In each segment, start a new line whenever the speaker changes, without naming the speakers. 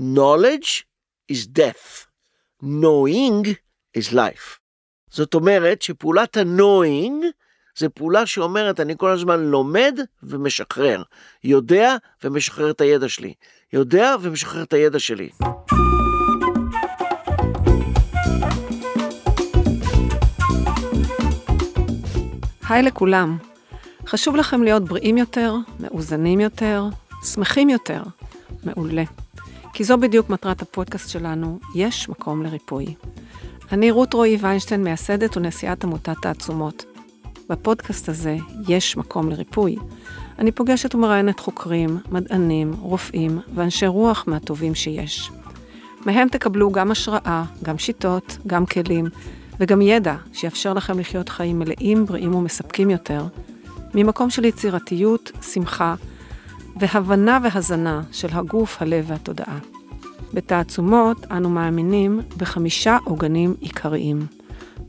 knowledge is death, knowing is life. זאת אומרת שפעולת ה-knowing זה פעולה שאומרת אני כל הזמן לומד ומשחרר, יודע ומשחרר את הידע שלי, יודע ומשחרר את הידע שלי.
היי לכולם. חשוב לכם להיות בריאים יותר, מאוזנים יותר, שמחים יותר. מעולה. כי זו בדיוק מטרת הפודקאסט שלנו, יש מקום לריפוי. אני רות רועי ויינשטיין, מייסדת ונשיאת עמותת תעצומות. בפודקאסט הזה יש מקום לריפוי. אני פוגשת ומראיינת חוקרים, מדענים, רופאים ואנשי רוח מהטובים שיש. מהם תקבלו גם השראה, גם שיטות, גם כלים, וגם ידע שיאפשר לכם לחיות חיים מלאים, בריאים ומספקים יותר, ממקום של יצירתיות, שמחה, והבנה והזנה של הגוף, הלב והתודעה. בתעצומות אנו מאמינים בחמישה עוגנים עיקריים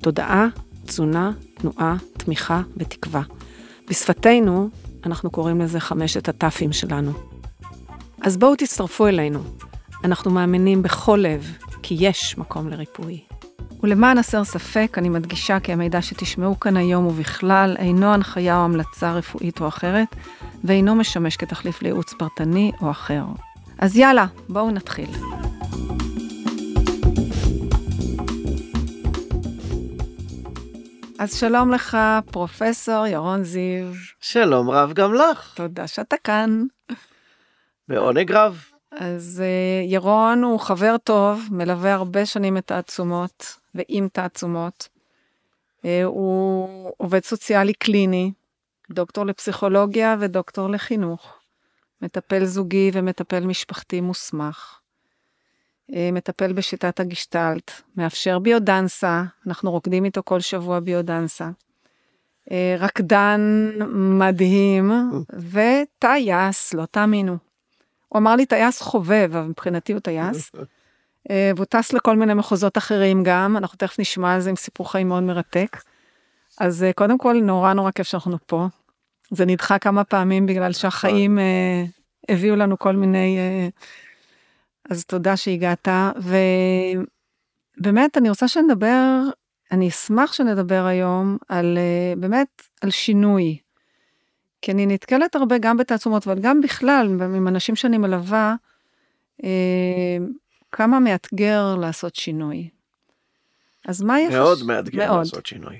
תודעה, תזונה, תנועה, תמיכה ותקווה. בשפתנו אנחנו קוראים לזה חמשת הטאפים שלנו. אז בואו תצטרפו אלינו. אנחנו מאמינים בכל לב כי יש מקום לריפוי. ולמען הסר ספק, אני מדגישה כי המידע שתשמעו כאן היום ובכלל אינו הנחיה או המלצה רפואית או אחרת, ואינו משמש כתחליף לייעוץ פרטני או אחר. אז יאללה, בואו נתחיל. אז שלום לך, פרופסור ירון זיו.
שלום רב גם לך.
תודה שאתה כאן.
בעונג רב.
אז אה, ירון הוא חבר טוב, מלווה הרבה שנים את העצומות ועם תעצומות. אה, הוא עובד סוציאלי קליני, דוקטור לפסיכולוגיה ודוקטור לחינוך, מטפל זוגי ומטפל משפחתי מוסמך, אה, מטפל בשיטת הגשטלט, מאפשר ביודנסה, אנחנו רוקדים איתו כל שבוע ביודנסה. רקדן מדהים וטייס, לא תאמינו. הוא אמר לי טייס חובב, אבל מבחינתי הוא טייס. אה, והוא טס לכל מיני מחוזות אחרים גם, אנחנו תכף נשמע על זה עם סיפור חיים מאוד מרתק. אז קודם כל, נורא נורא כיף שאנחנו פה. זה נדחה כמה פעמים בגלל שהחיים אה, הביאו לנו כל מיני... אה, אז תודה שהגעת. ובאמת, אני רוצה שנדבר, אני אשמח שנדבר היום על אה, באמת, על שינוי. כי אני נתקלת הרבה גם בתעצומות, אבל גם בכלל, עם אנשים שאני מלווה, אה, כמה מאתגר לעשות שינוי. אז מה
יחש... מאוד מאתגר מאוד. לעשות שינוי.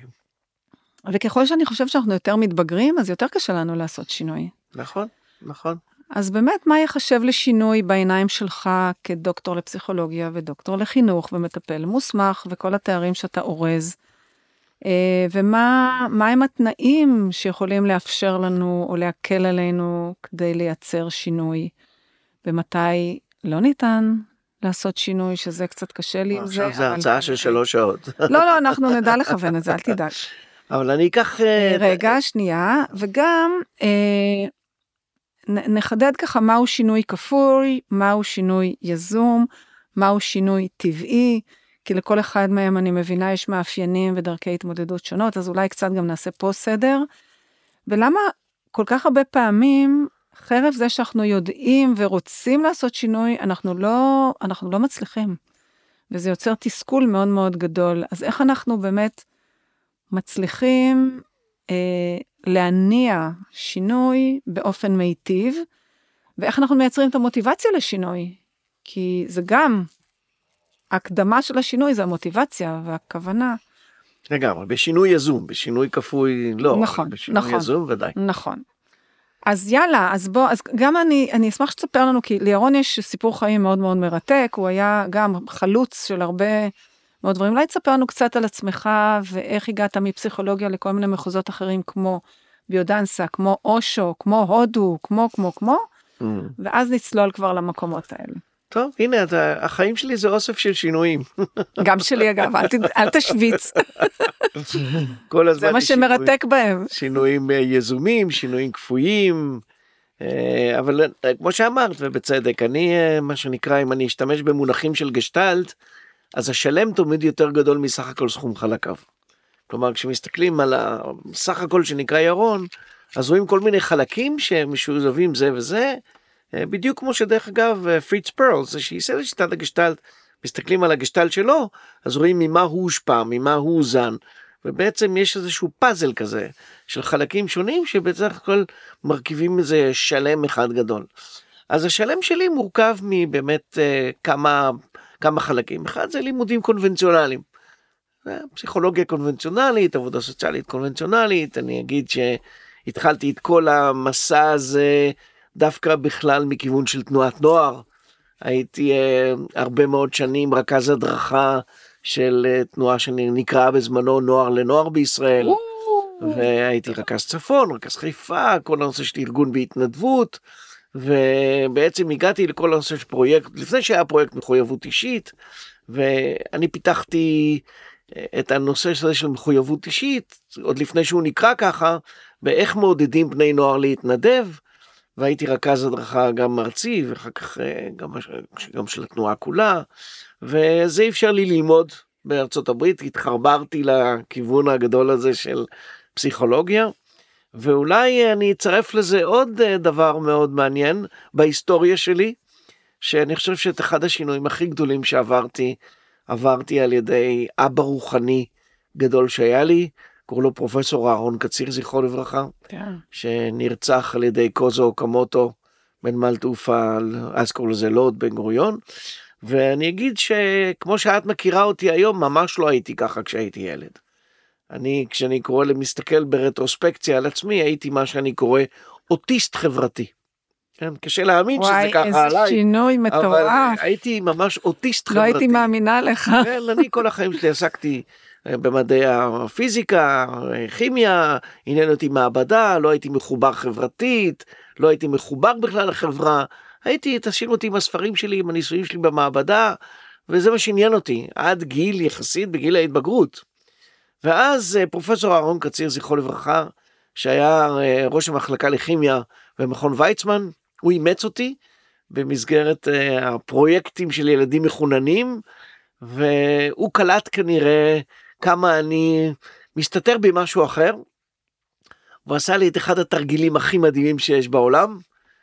וככל שאני חושבת שאנחנו יותר מתבגרים, אז יותר קשה לנו לעשות שינוי.
נכון, נכון.
אז באמת, מה יחשב לשינוי בעיניים שלך כדוקטור לפסיכולוגיה ודוקטור לחינוך ומטפל מוסמך וכל התארים שאתה אורז? אה, ומה הם התנאים שיכולים לאפשר לנו או להקל עלינו כדי לייצר שינוי? ומתי לא ניתן לעשות שינוי, שזה קצת קשה לי עם זה.
עכשיו זה הרצאה של שלוש שעות.
לא, לא, אנחנו נדע לכוון את זה, אל תדאג.
אבל אני אקח...
אה, רגע, שנייה, וגם אה, נחדד ככה מהו שינוי כפוי, מהו שינוי יזום, מהו שינוי טבעי, כי לכל אחד מהם אני מבינה יש מאפיינים ודרכי התמודדות שונות, אז אולי קצת גם נעשה פה סדר. ולמה כל כך הרבה פעמים, חרף זה שאנחנו יודעים ורוצים לעשות שינוי, אנחנו לא, אנחנו לא מצליחים. וזה יוצר תסכול מאוד מאוד גדול. אז איך אנחנו באמת מצליחים אה, להניע שינוי באופן מיטיב, ואיך אנחנו מייצרים את המוטיבציה לשינוי. כי זה גם, הקדמה של השינוי זה המוטיבציה והכוונה.
לגמרי, בשינוי יזום, בשינוי כפוי לא,
נכון,
בשינוי
נכון,
יזום ודאי.
נכון. אז יאללה, אז בוא, אז גם אני, אני אשמח שתספר לנו, כי לירון יש סיפור חיים מאוד מאוד מרתק, הוא היה גם חלוץ של הרבה מאוד דברים. אולי תספר לנו קצת על עצמך ואיך הגעת מפסיכולוגיה לכל מיני מחוזות אחרים כמו ביודנסה, כמו אושו, כמו הודו, כמו, כמו, כמו, mm. ואז נצלול כבר למקומות האלה.
טוב, הנה, אתה, החיים שלי זה אוסף של שינויים.
גם שלי אגב, אל, אל תשוויץ.
כל הזמן
זה מה שמרתק בהם.
שינויים אה, יזומים, שינויים כפויים, אה, אבל אה, כמו שאמרת, ובצדק, אני, מה שנקרא, אם אני אשתמש במונחים של גשטלט, אז השלם תמיד יותר גדול מסך הכל סכום חלקיו. כלומר, כשמסתכלים על הסך הכל שנקרא ירון, אז רואים כל מיני חלקים שהם משוזבים זה וזה, בדיוק כמו שדרך אגב אה, פריץ פרל זה שייסד את שיטת הגשטלט מסתכלים על הגשטלט שלו אז רואים ממה הוא הושפע ממה הוא הוזן ובעצם יש איזשהו פאזל כזה של חלקים שונים שבדרך כלל מרכיבים איזה שלם אחד גדול. אז השלם שלי מורכב מבאמת אה, כמה כמה חלקים אחד זה לימודים קונבנציונליים. פסיכולוגיה קונבנציונלית עבודה סוציאלית קונבנציונלית אני אגיד שהתחלתי את כל המסע הזה דווקא בכלל מכיוון של תנועת נוער. הייתי uh, הרבה מאוד שנים רכז הדרכה של uh, תנועה שנקראה בזמנו נוער לנוער בישראל. והייתי רכז צפון, רכז חיפה, כל הנושא של ארגון בהתנדבות. ובעצם הגעתי לכל הנושא של פרויקט, לפני שהיה פרויקט מחויבות אישית, ואני פיתחתי אה, את הנושא הזה של מחויבות אישית, עוד לפני שהוא נקרא ככה, באיך מעודדים בני נוער להתנדב. והייתי רכז הדרכה גם ארצי ואחר כך אה, גם, גם של התנועה כולה וזה אפשר לי ללמוד בארצות הברית. התחרברתי לכיוון הגדול הזה של פסיכולוגיה ואולי אני אצרף לזה עוד אה, דבר מאוד מעניין בהיסטוריה שלי שאני חושב שאת אחד השינויים הכי גדולים שעברתי עברתי על ידי אבא רוחני גדול שהיה לי קוראים לו פרופסור אהרון קציר זכרו לברכה, כן. שנרצח על ידי קוזו אוקמוטו בנמל תעופה, אז קוראים לזה לוד בן גוריון. ואני אגיד שכמו שאת מכירה אותי היום, ממש לא הייתי ככה כשהייתי ילד. אני, כשאני קורא למסתכל ברטרוספקציה על עצמי, הייתי מה שאני קורא אוטיסט חברתי. כן, קשה להאמין
וואי,
שזה ככה עליי. וואי, איזה
שינוי מטורף. אבל
הייתי ממש אוטיסט
לא
חברתי.
לא הייתי מאמינה לך.
כן, אני כל החיים שלי עסקתי במדעי הפיזיקה, כימיה, עניין אותי מעבדה, לא הייתי מחובר חברתית, לא הייתי מחובר בכלל לחברה, הייתי, תשאיר אותי עם הספרים שלי, עם הניסויים שלי במעבדה, וזה מה שעניין אותי, עד גיל יחסית בגיל ההתבגרות. ואז אה, פרופסור אהרון קציר, זכרו לברכה, שהיה אה, ראש המחלקה לכימיה במכון ויצמן, הוא אימץ אותי במסגרת אה, הפרויקטים של ילדים מחוננים, והוא קלט כנראה כמה אני מסתתר במשהו אחר. הוא עשה לי את אחד התרגילים הכי מדהימים שיש בעולם.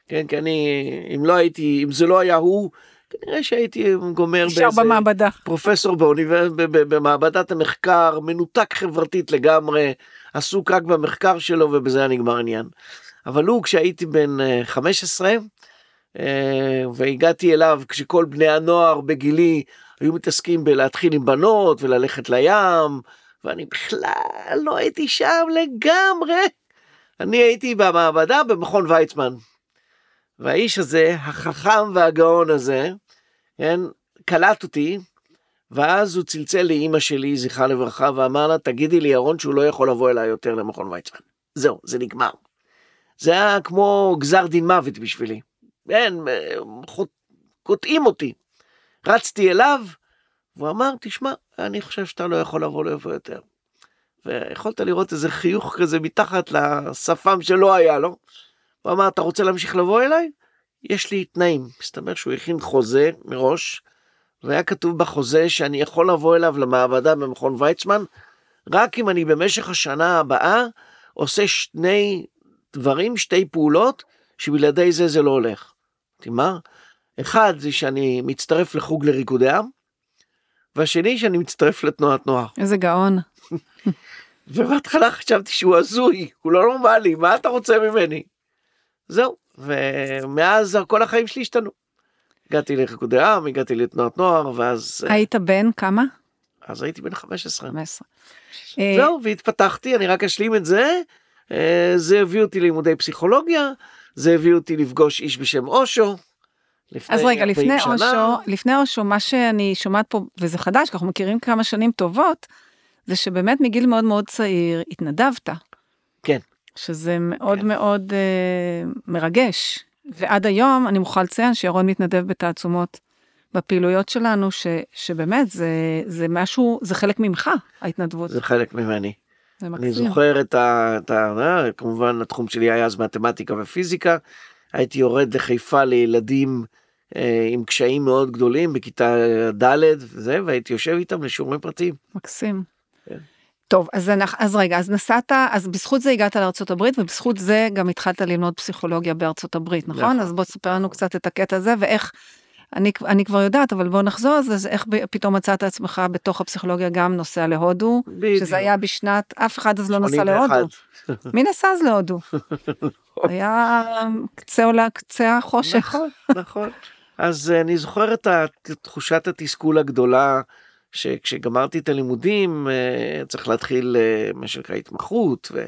כן, כי אני, אם לא הייתי, אם זה לא היה הוא, כנראה שהייתי גומר
באיזה... במעבדה.
פרופסור באוניבר... במעבדת המחקר, מנותק חברתית לגמרי, עסוק רק במחקר שלו ובזה היה נגמר עניין. אבל הוא, כשהייתי בן 15, אה, אה, והגעתי אליו כשכל בני הנוער בגילי היו מתעסקים בלהתחיל עם בנות וללכת לים, ואני בכלל לא הייתי שם לגמרי. אני הייתי במעבדה במכון ויצמן. והאיש הזה, החכם והגאון הזה, כן, קלט אותי, ואז הוא צלצל לאימא שלי, זכרה לברכה, ואמר לה, תגידי לי, ירון, שהוא לא יכול לבוא אליי יותר למכון ויצמן. זהו, זה נגמר. זה היה כמו גזר דין מוות בשבילי. כן, קוטעים אותי. רצתי אליו, והוא אמר, תשמע, אני חושב שאתה לא יכול לבוא לפה יותר. ויכולת לראות איזה חיוך כזה מתחת לשפם שלא היה לו. הוא אמר, אתה רוצה להמשיך לבוא אליי? יש לי תנאים. מסתבר שהוא הכין חוזה מראש, והיה כתוב בחוזה שאני יכול לבוא אליו למעבדה במכון ויצמן, רק אם אני במשך השנה הבאה עושה שני דברים, שתי פעולות, שבלעדי זה זה לא הולך. אמרתי, מה? אחד זה שאני מצטרף לחוג לריקודי עם, והשני שאני מצטרף לתנועת נוער.
איזה גאון.
ובהתחלה חשבתי שהוא הזוי, הוא לא נורמלי, מה אתה רוצה ממני? זהו, ומאז כל החיים שלי השתנו. הגעתי לריקודי עם, הגעתי לתנועת נוער, ואז...
אה, היית בן כמה?
אז הייתי בן 15.
15.
זהו, והתפתחתי, אני רק אשלים את זה. אה, זה הביא אותי ללימודי פסיכולוגיה, זה הביא אותי לפגוש איש בשם אושו,
אז רגע, לפני אושו, לפני אושו, מה שאני שומעת פה, וזה חדש, כי אנחנו מכירים כמה שנים טובות, זה שבאמת מגיל מאוד מאוד צעיר התנדבת.
כן.
שזה מאוד כן. מאוד אה, מרגש. ועד היום אני מוכרחה לציין שירון מתנדב בתעצומות בפעילויות שלנו, ש, שבאמת זה, זה משהו, זה חלק ממך, ההתנדבות.
זה חלק ממני. זה מקסים. אני זוכר את ה... את ה אה, כמובן התחום שלי היה אז מתמטיקה ופיזיקה. הייתי יורד לחיפה לילדים אה, עם קשיים מאוד גדולים בכיתה ד' וזה, והייתי יושב איתם לשיעורים פרטיים.
מקסים. כן. טוב, אז, אנחנו, אז רגע, אז נסעת, אז בזכות זה הגעת לארה"ב, ובזכות זה גם התחלת ללמוד פסיכולוגיה בארצות הברית, נכון?
נכון.
אז בוא תספר לנו קצת את הקטע הזה, ואיך, אני, אני כבר יודעת, אבל בוא נחזור זה, אז איך ב- פתאום מצאת עצמך בתוך הפסיכולוגיה גם נוסע להודו,
בדיוק.
שזה היה בשנת, אף אחד אז לא נסע
81.
להודו. מי נסע אז להודו? היה קצה עולה, קצה החושך.
נכון, נכון. אז אה, אני זוכר את תחושת התסכול הגדולה, שכשגמרתי את הלימודים, אה, צריך להתחיל אה, מה שנקרא התמחות, ו...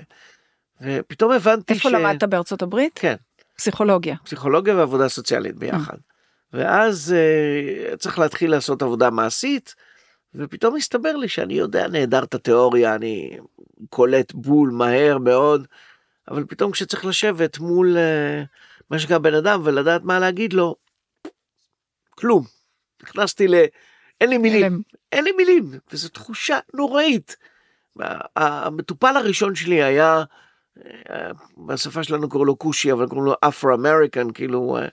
ופתאום הבנתי
איפה למדת בארצות הברית?
כן,
פסיכולוגיה.
פסיכולוגיה ועבודה סוציאלית ביחד. ואז אה, צריך להתחיל לעשות עבודה מעשית, ופתאום הסתבר לי שאני יודע נהדר את התיאוריה, אני קולט בול מהר מאוד, אבל פתאום כשצריך לשבת מול אה, מה שנקרא בן אדם ולדעת מה להגיד לו, כלום. נכנסתי ל... אין לי מילים,
הלם.
אין לי מילים, וזו תחושה נוראית. המטופל הראשון שלי היה, אה, בשפה שלנו קוראים לו כושי, אבל קוראים לו אפרו-אמריקן, כאילו, אה,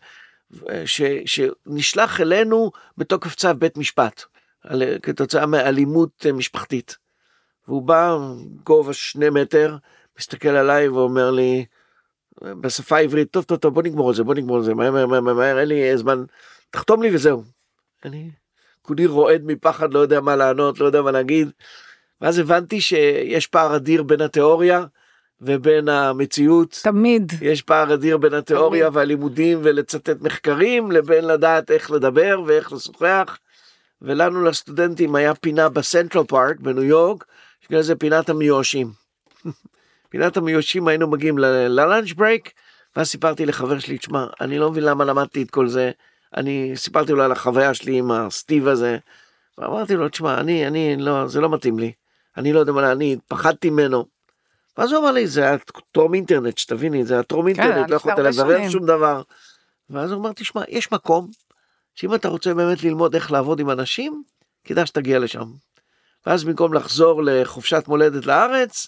ש, שנשלח אלינו בתוקף צו בית משפט, על, כתוצאה מאלימות אה, משפחתית. והוא בא, גובה שני מטר, מסתכל עליי ואומר לי, אה, בשפה העברית, טוב, טוב, טוב, בוא נגמור את זה, בוא נגמור את זה, מהר, מהר, מהר, מהר, אין לי זמן, תחתום לי וזהו. אני כולי רועד מפחד, לא יודע מה לענות, לא יודע מה להגיד. ואז הבנתי שיש פער אדיר בין התיאוריה ובין המציאות.
תמיד.
יש פער אדיר בין התיאוריה והלימודים ולצטט מחקרים לבין לדעת איך לדבר ואיך לשוחח. ולנו לסטודנטים היה פינה בסנטרל פארק בניו יורק, שקוראים לזה פינת המיואשים. פינת המיואשים היינו מגיעים ל- ל lunch break, ואז סיפרתי לחבר שלי, תשמע, אני לא מבין למה למדתי את כל זה. אני סיפרתי לו על החוויה שלי עם הסטיב הזה, ואמרתי לו, תשמע, אני, אני, לא, זה לא מתאים לי. אני לא יודע מה, אני פחדתי ממנו. ואז הוא אמר לי, זה היה טרום אינטרנט, שתביני, זה היה טרום
היה
אינטרנט, לא יכולת לברר. שום דבר. ואז הוא אמר, תשמע, יש מקום, שאם אתה רוצה באמת ללמוד איך לעבוד עם אנשים, כדאי שתגיע לשם. ואז במקום לחזור לחופשת מולדת לארץ,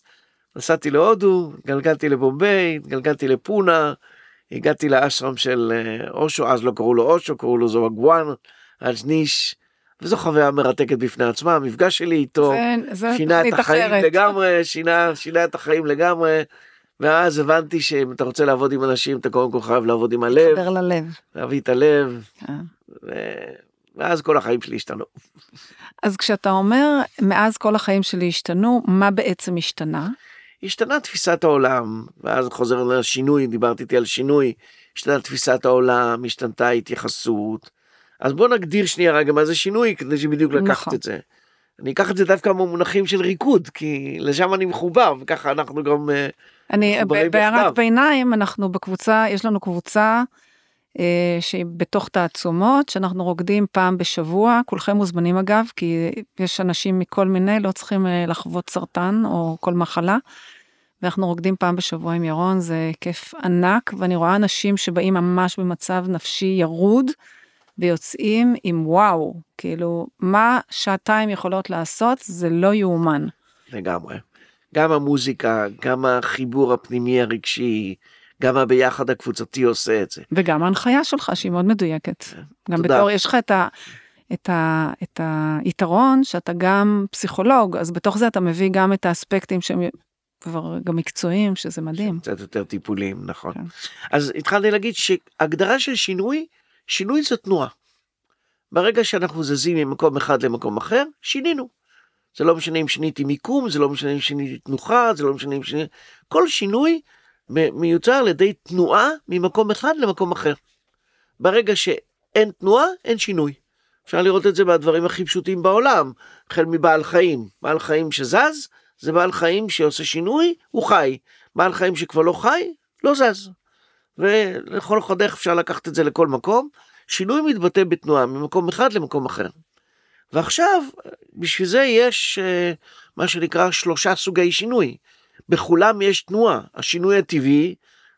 נסעתי להודו, התגלגלתי לבומביי, התגלגלתי לפונה, הגעתי לאשרם של אה, אושו, אז לא קראו לו אושו, קראו לו זוהגואן, אג'ניש, וזו חוויה מרתקת בפני עצמה, המפגש שלי איתו
זה,
שינה את החיים
אחרת.
לגמרי, שינה, שינה את החיים לגמרי, ואז הבנתי שאם אתה רוצה לעבוד עם אנשים, אתה קודם כל חייב לעבוד עם הלב,
חדר ללב.
להביא את הלב,
כן.
ו... ואז כל החיים שלי השתנו.
אז כשאתה אומר, מאז כל החיים שלי השתנו, מה בעצם השתנה?
השתנה תפיסת העולם, ואז חוזר לשינוי, דיברתי איתי על שינוי, השתנה תפיסת העולם, השתנתה ההתייחסות. אז בוא נגדיר שנייה רגע מה זה שינוי, כדי שבדיוק לקחת
נכון.
את זה. אני אקח את זה דווקא במונחים של ריקוד, כי לשם אני מחובר, וככה אנחנו גם... אה,
אני, בהערת. ביניים, אנחנו בקבוצה, יש לנו קבוצה אה, שהיא בתוך תעצומות, שאנחנו רוקדים פעם בשבוע, כולכם מוזמנים אגב, כי יש אנשים מכל מיני, לא צריכים אה, לחוות סרטן או כל מחלה. ואנחנו רוקדים פעם בשבוע עם ירון, זה כיף ענק, ואני רואה אנשים שבאים ממש במצב נפשי ירוד, ויוצאים עם וואו, כאילו, מה שעתיים יכולות לעשות, זה לא יאומן.
לגמרי. גם המוזיקה, גם החיבור הפנימי הרגשי, גם הביחד הקבוצתי עושה את זה.
וגם ההנחיה שלך שהיא מאוד מדויקת. גם
תודה.
בתור, יש לך את, ה, את, ה, את היתרון שאתה גם פסיכולוג, אז בתוך זה אתה מביא גם את האספקטים שהם כבר גם מקצועיים, שזה מדהים.
קצת יותר טיפולים, נכון.
כן.
אז התחלתי להגיד שהגדרה של שינוי, שינוי זה תנועה. ברגע שאנחנו זזים ממקום אחד למקום אחר, שינינו. זה לא משנה אם שיניתי מיקום, זה לא משנה אם שיניתי תנוחה, זה לא משנה אם שיניתי... כל שינוי מיוצר על ידי תנועה ממקום אחד למקום אחר. ברגע שאין תנועה, אין שינוי. אפשר לראות את זה מהדברים הכי פשוטים בעולם, החל מבעל חיים. בעל חיים שזז, זה בעל חיים שעושה שינוי, הוא חי. בעל חיים שכבר לא חי, לא זז. ולכל חודך אפשר לקחת את זה לכל מקום. שינוי מתבטא בתנועה ממקום אחד למקום אחר. ועכשיו, בשביל זה יש אה, מה שנקרא שלושה סוגי שינוי. בכולם יש תנועה. השינוי הטבעי,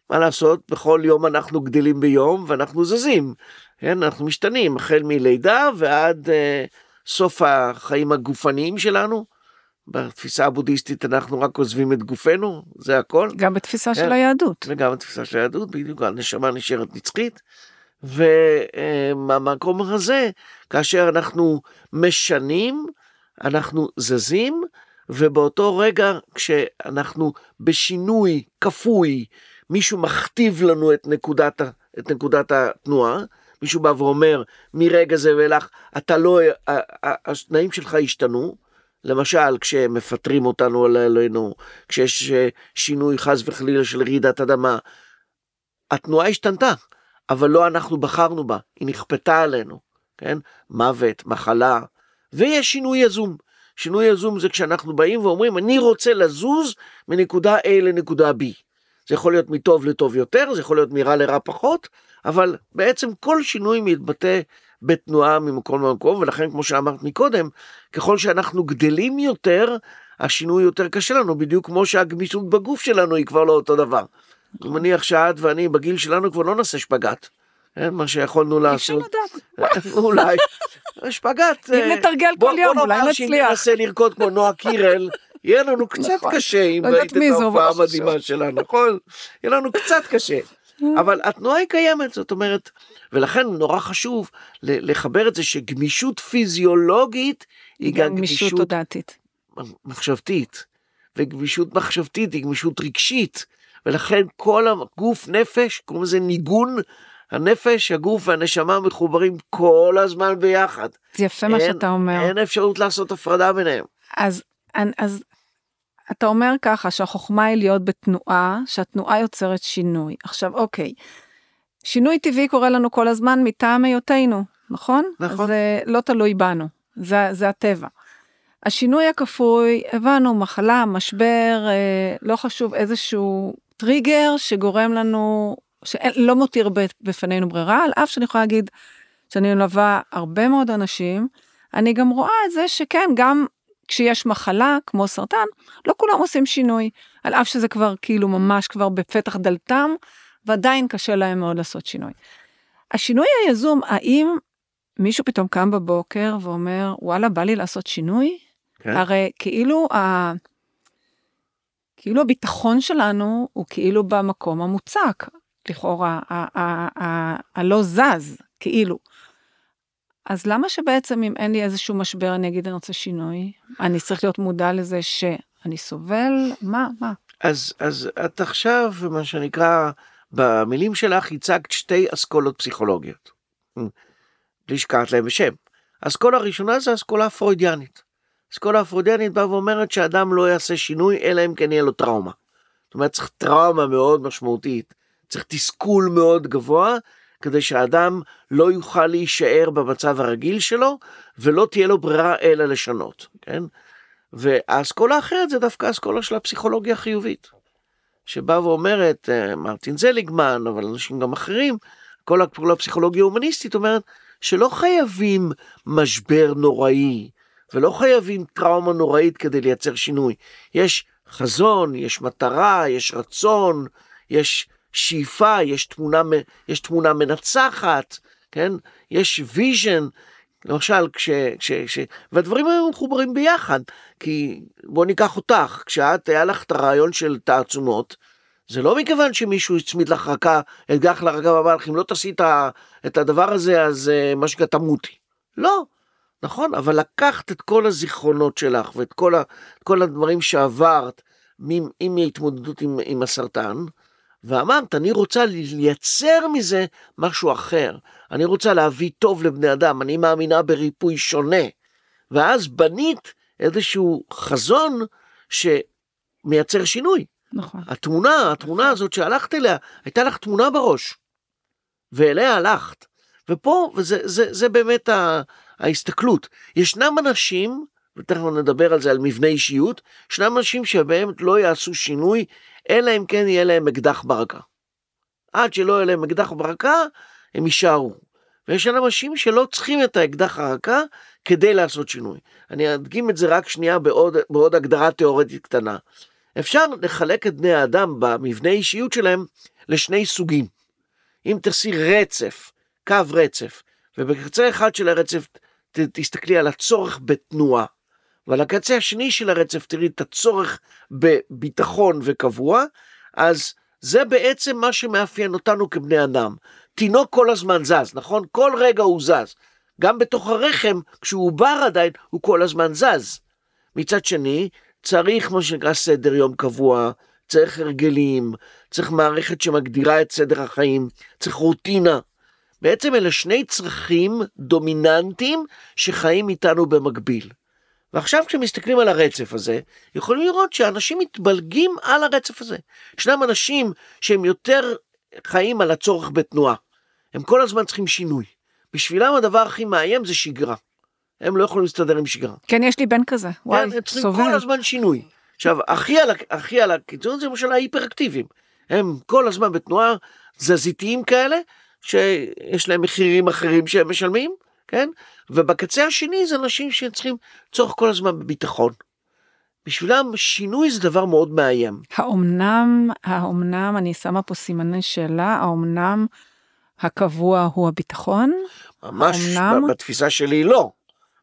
מה לעשות, בכל יום אנחנו גדלים ביום ואנחנו זזים. כן, אנחנו משתנים, החל מלידה ועד אה, סוף החיים הגופניים שלנו. בתפיסה הבודהיסטית אנחנו רק עוזבים את גופנו, זה הכל.
גם בתפיסה
כן.
של היהדות.
וגם התפיסה של היהדות, בדיוק הנשמה נשארת נצחית. ומהמקום הזה, כאשר אנחנו משנים, אנחנו זזים, ובאותו רגע כשאנחנו בשינוי כפוי, מישהו מכתיב לנו את נקודת, את נקודת התנועה, מישהו בא ואומר, מרגע זה ואילך, אתה לא, התנאים שלך השתנו, למשל, כשמפטרים אותנו עלינו, כשיש אה, שינוי חס וחלילה של רעידת אדמה, התנועה השתנתה, אבל לא אנחנו בחרנו בה, היא נכפתה עלינו, כן? מוות, מחלה, ויש שינוי יזום. שינוי יזום זה כשאנחנו באים ואומרים, אני רוצה לזוז מנקודה A לנקודה B. זה יכול להיות מטוב לטוב יותר, זה יכול להיות מרע לרע פחות, אבל בעצם כל שינוי מתבטא בתנועה ממקום למקום, ולכן כמו שאמרת מקודם, ככל שאנחנו גדלים יותר, השינוי יותר קשה לנו, בדיוק כמו שהגמישות בגוף שלנו היא כבר לא אותו דבר. אני מניח שאת ואני בגיל שלנו כבר לא נעשה שפגאט. כן, מה שיכולנו
אי אפשר
לעשות.
לדעת.
אולי. שפגאט.
אם
אה,
נתרגל
בוא-
כל יום,
בוא
אולי
נאמר שאם
נצליח.
ננסה לרקוד כמו נועה קירל, יהיה לנו קצת
נכון.
קשה אם
לא
ראית את
מי זו,
ההופעה
לא.
המדהימה שלה, נכון? יהיה לנו קצת קשה. אבל התנועה היא קיימת, זאת אומרת, ולכן נורא חשוב לחבר את זה שגמישות פיזיולוגית היא גם
גמישות תודעתית.
מחשבתית, וגמישות מחשבתית היא גמישות רגשית, ולכן כל הגוף נפש, קוראים לזה ניגון, הנפש, הגוף והנשמה מחוברים כל הזמן ביחד.
זה יפה מה
אין-
שאתה אומר.
אין אפשרות לעשות הפרדה ביניהם.
אז, אז אתה אומר ככה שהחוכמה היא להיות בתנועה, שהתנועה יוצרת שינוי. עכשיו, אוקיי, שינוי טבעי קורה לנו כל הזמן מטעם היותנו, נכון?
נכון.
זה לא תלוי בנו, זה, זה הטבע. השינוי הכפוי, הבנו, מחלה, משבר, אה, לא חשוב, איזשהו טריגר שגורם לנו, שלא מותיר בפנינו ברירה, על אף שאני יכולה להגיד שאני מלווה הרבה מאוד אנשים, אני גם רואה את זה שכן, גם כשיש מחלה כמו סרטן, לא כולם עושים שינוי, על אף שזה כבר כאילו ממש כבר בפתח דלתם, ועדיין קשה להם מאוד לעשות שינוי. השינוי היזום, האם מישהו פתאום קם בבוקר ואומר, וואלה, בא לי לעשות שינוי?
כן.
הרי כאילו, ה... כאילו הביטחון שלנו הוא כאילו במקום המוצק, לכאורה, הלא זז, כאילו. אז למה שבעצם אם אין לי איזשהו משבר אני אגיד אני רוצה שינוי? אני צריך להיות מודע לזה שאני סובל? מה, מה?
אז, אז את עכשיו, מה שנקרא, במילים שלך הצגת שתי אסכולות פסיכולוגיות. בלי שקראת להם בשם. האסכולה הראשונה זה האסכולה הפרוידיאנית. האסכולה הפרוידיאנית באה ואומרת שאדם לא יעשה שינוי אלא אם כן יהיה לו טראומה. זאת אומרת צריך טראומה מאוד משמעותית, צריך תסכול מאוד גבוה, כדי שהאדם לא יוכל להישאר במצב הרגיל שלו, ולא תהיה לו ברירה אלא לשנות, כן? והאסכולה האחרת זה דווקא האסכולה של הפסיכולוגיה החיובית, שבאה ואומרת, אה, מרטין זליגמן, אבל אנשים גם אחרים, כל הפעולה הפסיכולוגיה ההומניסטית אומרת שלא חייבים משבר נוראי, ולא חייבים טראומה נוראית כדי לייצר שינוי. יש חזון, יש מטרה, יש רצון, יש שאיפה, יש תמונה, יש תמונה מנצחת, כן? יש vision, למשל, כש, כש, כש... והדברים האלה מחוברים ביחד, כי בוא ניקח אותך, כשאת, היה לך את הרעיון של תעצומות, זה לא מכיוון שמישהו הצמיד לך רקה, אקדח לרקה ואמר לך, אם לא תעשי את הדבר הזה, אז אה, מה שנקרא תמותי. לא, נכון, אבל לקחת את כל הזיכרונות שלך ואת כל, ה, כל הדברים שעברת עם ההתמודדות עם, עם הסרטן, ואמרת, אני רוצה לייצר מזה משהו אחר. אני רוצה להביא טוב לבני אדם, אני מאמינה בריפוי שונה. ואז בנית איזשהו חזון שמייצר שינוי.
נכון.
התמונה, התמונה הזאת שהלכת אליה, הייתה לך תמונה בראש, ואליה הלכת. ופה, וזה זה, זה באמת ה, ההסתכלות. ישנם אנשים, ותכף נדבר על זה, על מבנה אישיות, ישנם אנשים שבאמת לא יעשו שינוי, אלא אם כן יהיה להם אקדח ברקה. עד שלא יהיה להם אקדח ברקה, הם יישארו. ויש אנשים שלא צריכים את האקדח הרקה כדי לעשות שינוי. אני אדגים את זה רק שנייה בעוד, בעוד הגדרה תיאורטית קטנה. אפשר לחלק את בני האדם במבנה אישיות שלהם לשני סוגים. אם תעשי רצף, קו רצף, ובקצה אחד של הרצף ת, תסתכלי על הצורך בתנועה, ועל הקצה השני של הרצף תראי את הצורך בביטחון וקבוע, אז זה בעצם מה שמאפיין אותנו כבני אדם. תינוק כל הזמן זז, נכון? כל רגע הוא זז. גם בתוך הרחם, כשהוא עובר עדיין, הוא כל הזמן זז. מצד שני, צריך מה שנקרא סדר יום קבוע, צריך הרגלים, צריך מערכת שמגדירה את סדר החיים, צריך רוטינה. בעצם אלה שני צרכים דומיננטיים שחיים איתנו במקביל. ועכשיו כשמסתכלים על הרצף הזה, יכולים לראות שאנשים מתבלגים על הרצף הזה. ישנם אנשים שהם יותר חיים על הצורך בתנועה. הם כל הזמן צריכים שינוי. בשבילם הדבר הכי מאיים זה שגרה. הם לא יכולים להסתדר עם שגרה.
כן, יש לי בן כזה. וואי,
כן, הם צריכים
סובל.
כל הזמן שינוי. עכשיו, הכי על, ה- הכי על הקיצון זה למשל ההיפראקטיביים. הם כל הזמן בתנועה תזזיתיים כאלה, שיש להם מחירים אחרים שהם משלמים, כן? ובקצה השני זה אנשים שצריכים צורך כל הזמן בביטחון. בשבילם שינוי זה דבר מאוד מאיים.
האומנם, האומנם, אני שמה פה סימני שאלה, האומנם הקבוע הוא הביטחון?
ממש
האומנם?
בתפיסה שלי לא.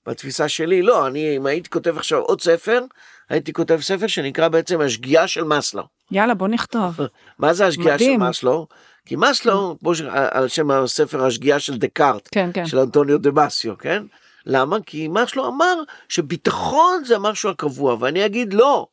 בתפיסה שלי לא. אני, אם הייתי כותב עכשיו עוד ספר, הייתי כותב ספר שנקרא בעצם השגיאה של מאסלו.
יאללה, בוא נכתוב.
מה זה השגיאה של
מדהים.
מאסלו? כי מאסלו, כמו ש- על שם הספר השגיאה של דקארט,
כן, כן.
של אנטוניו דמאסיו, כן? למה? כי מאסלו אמר שביטחון זה המשהו הקבוע, ואני אגיד לא.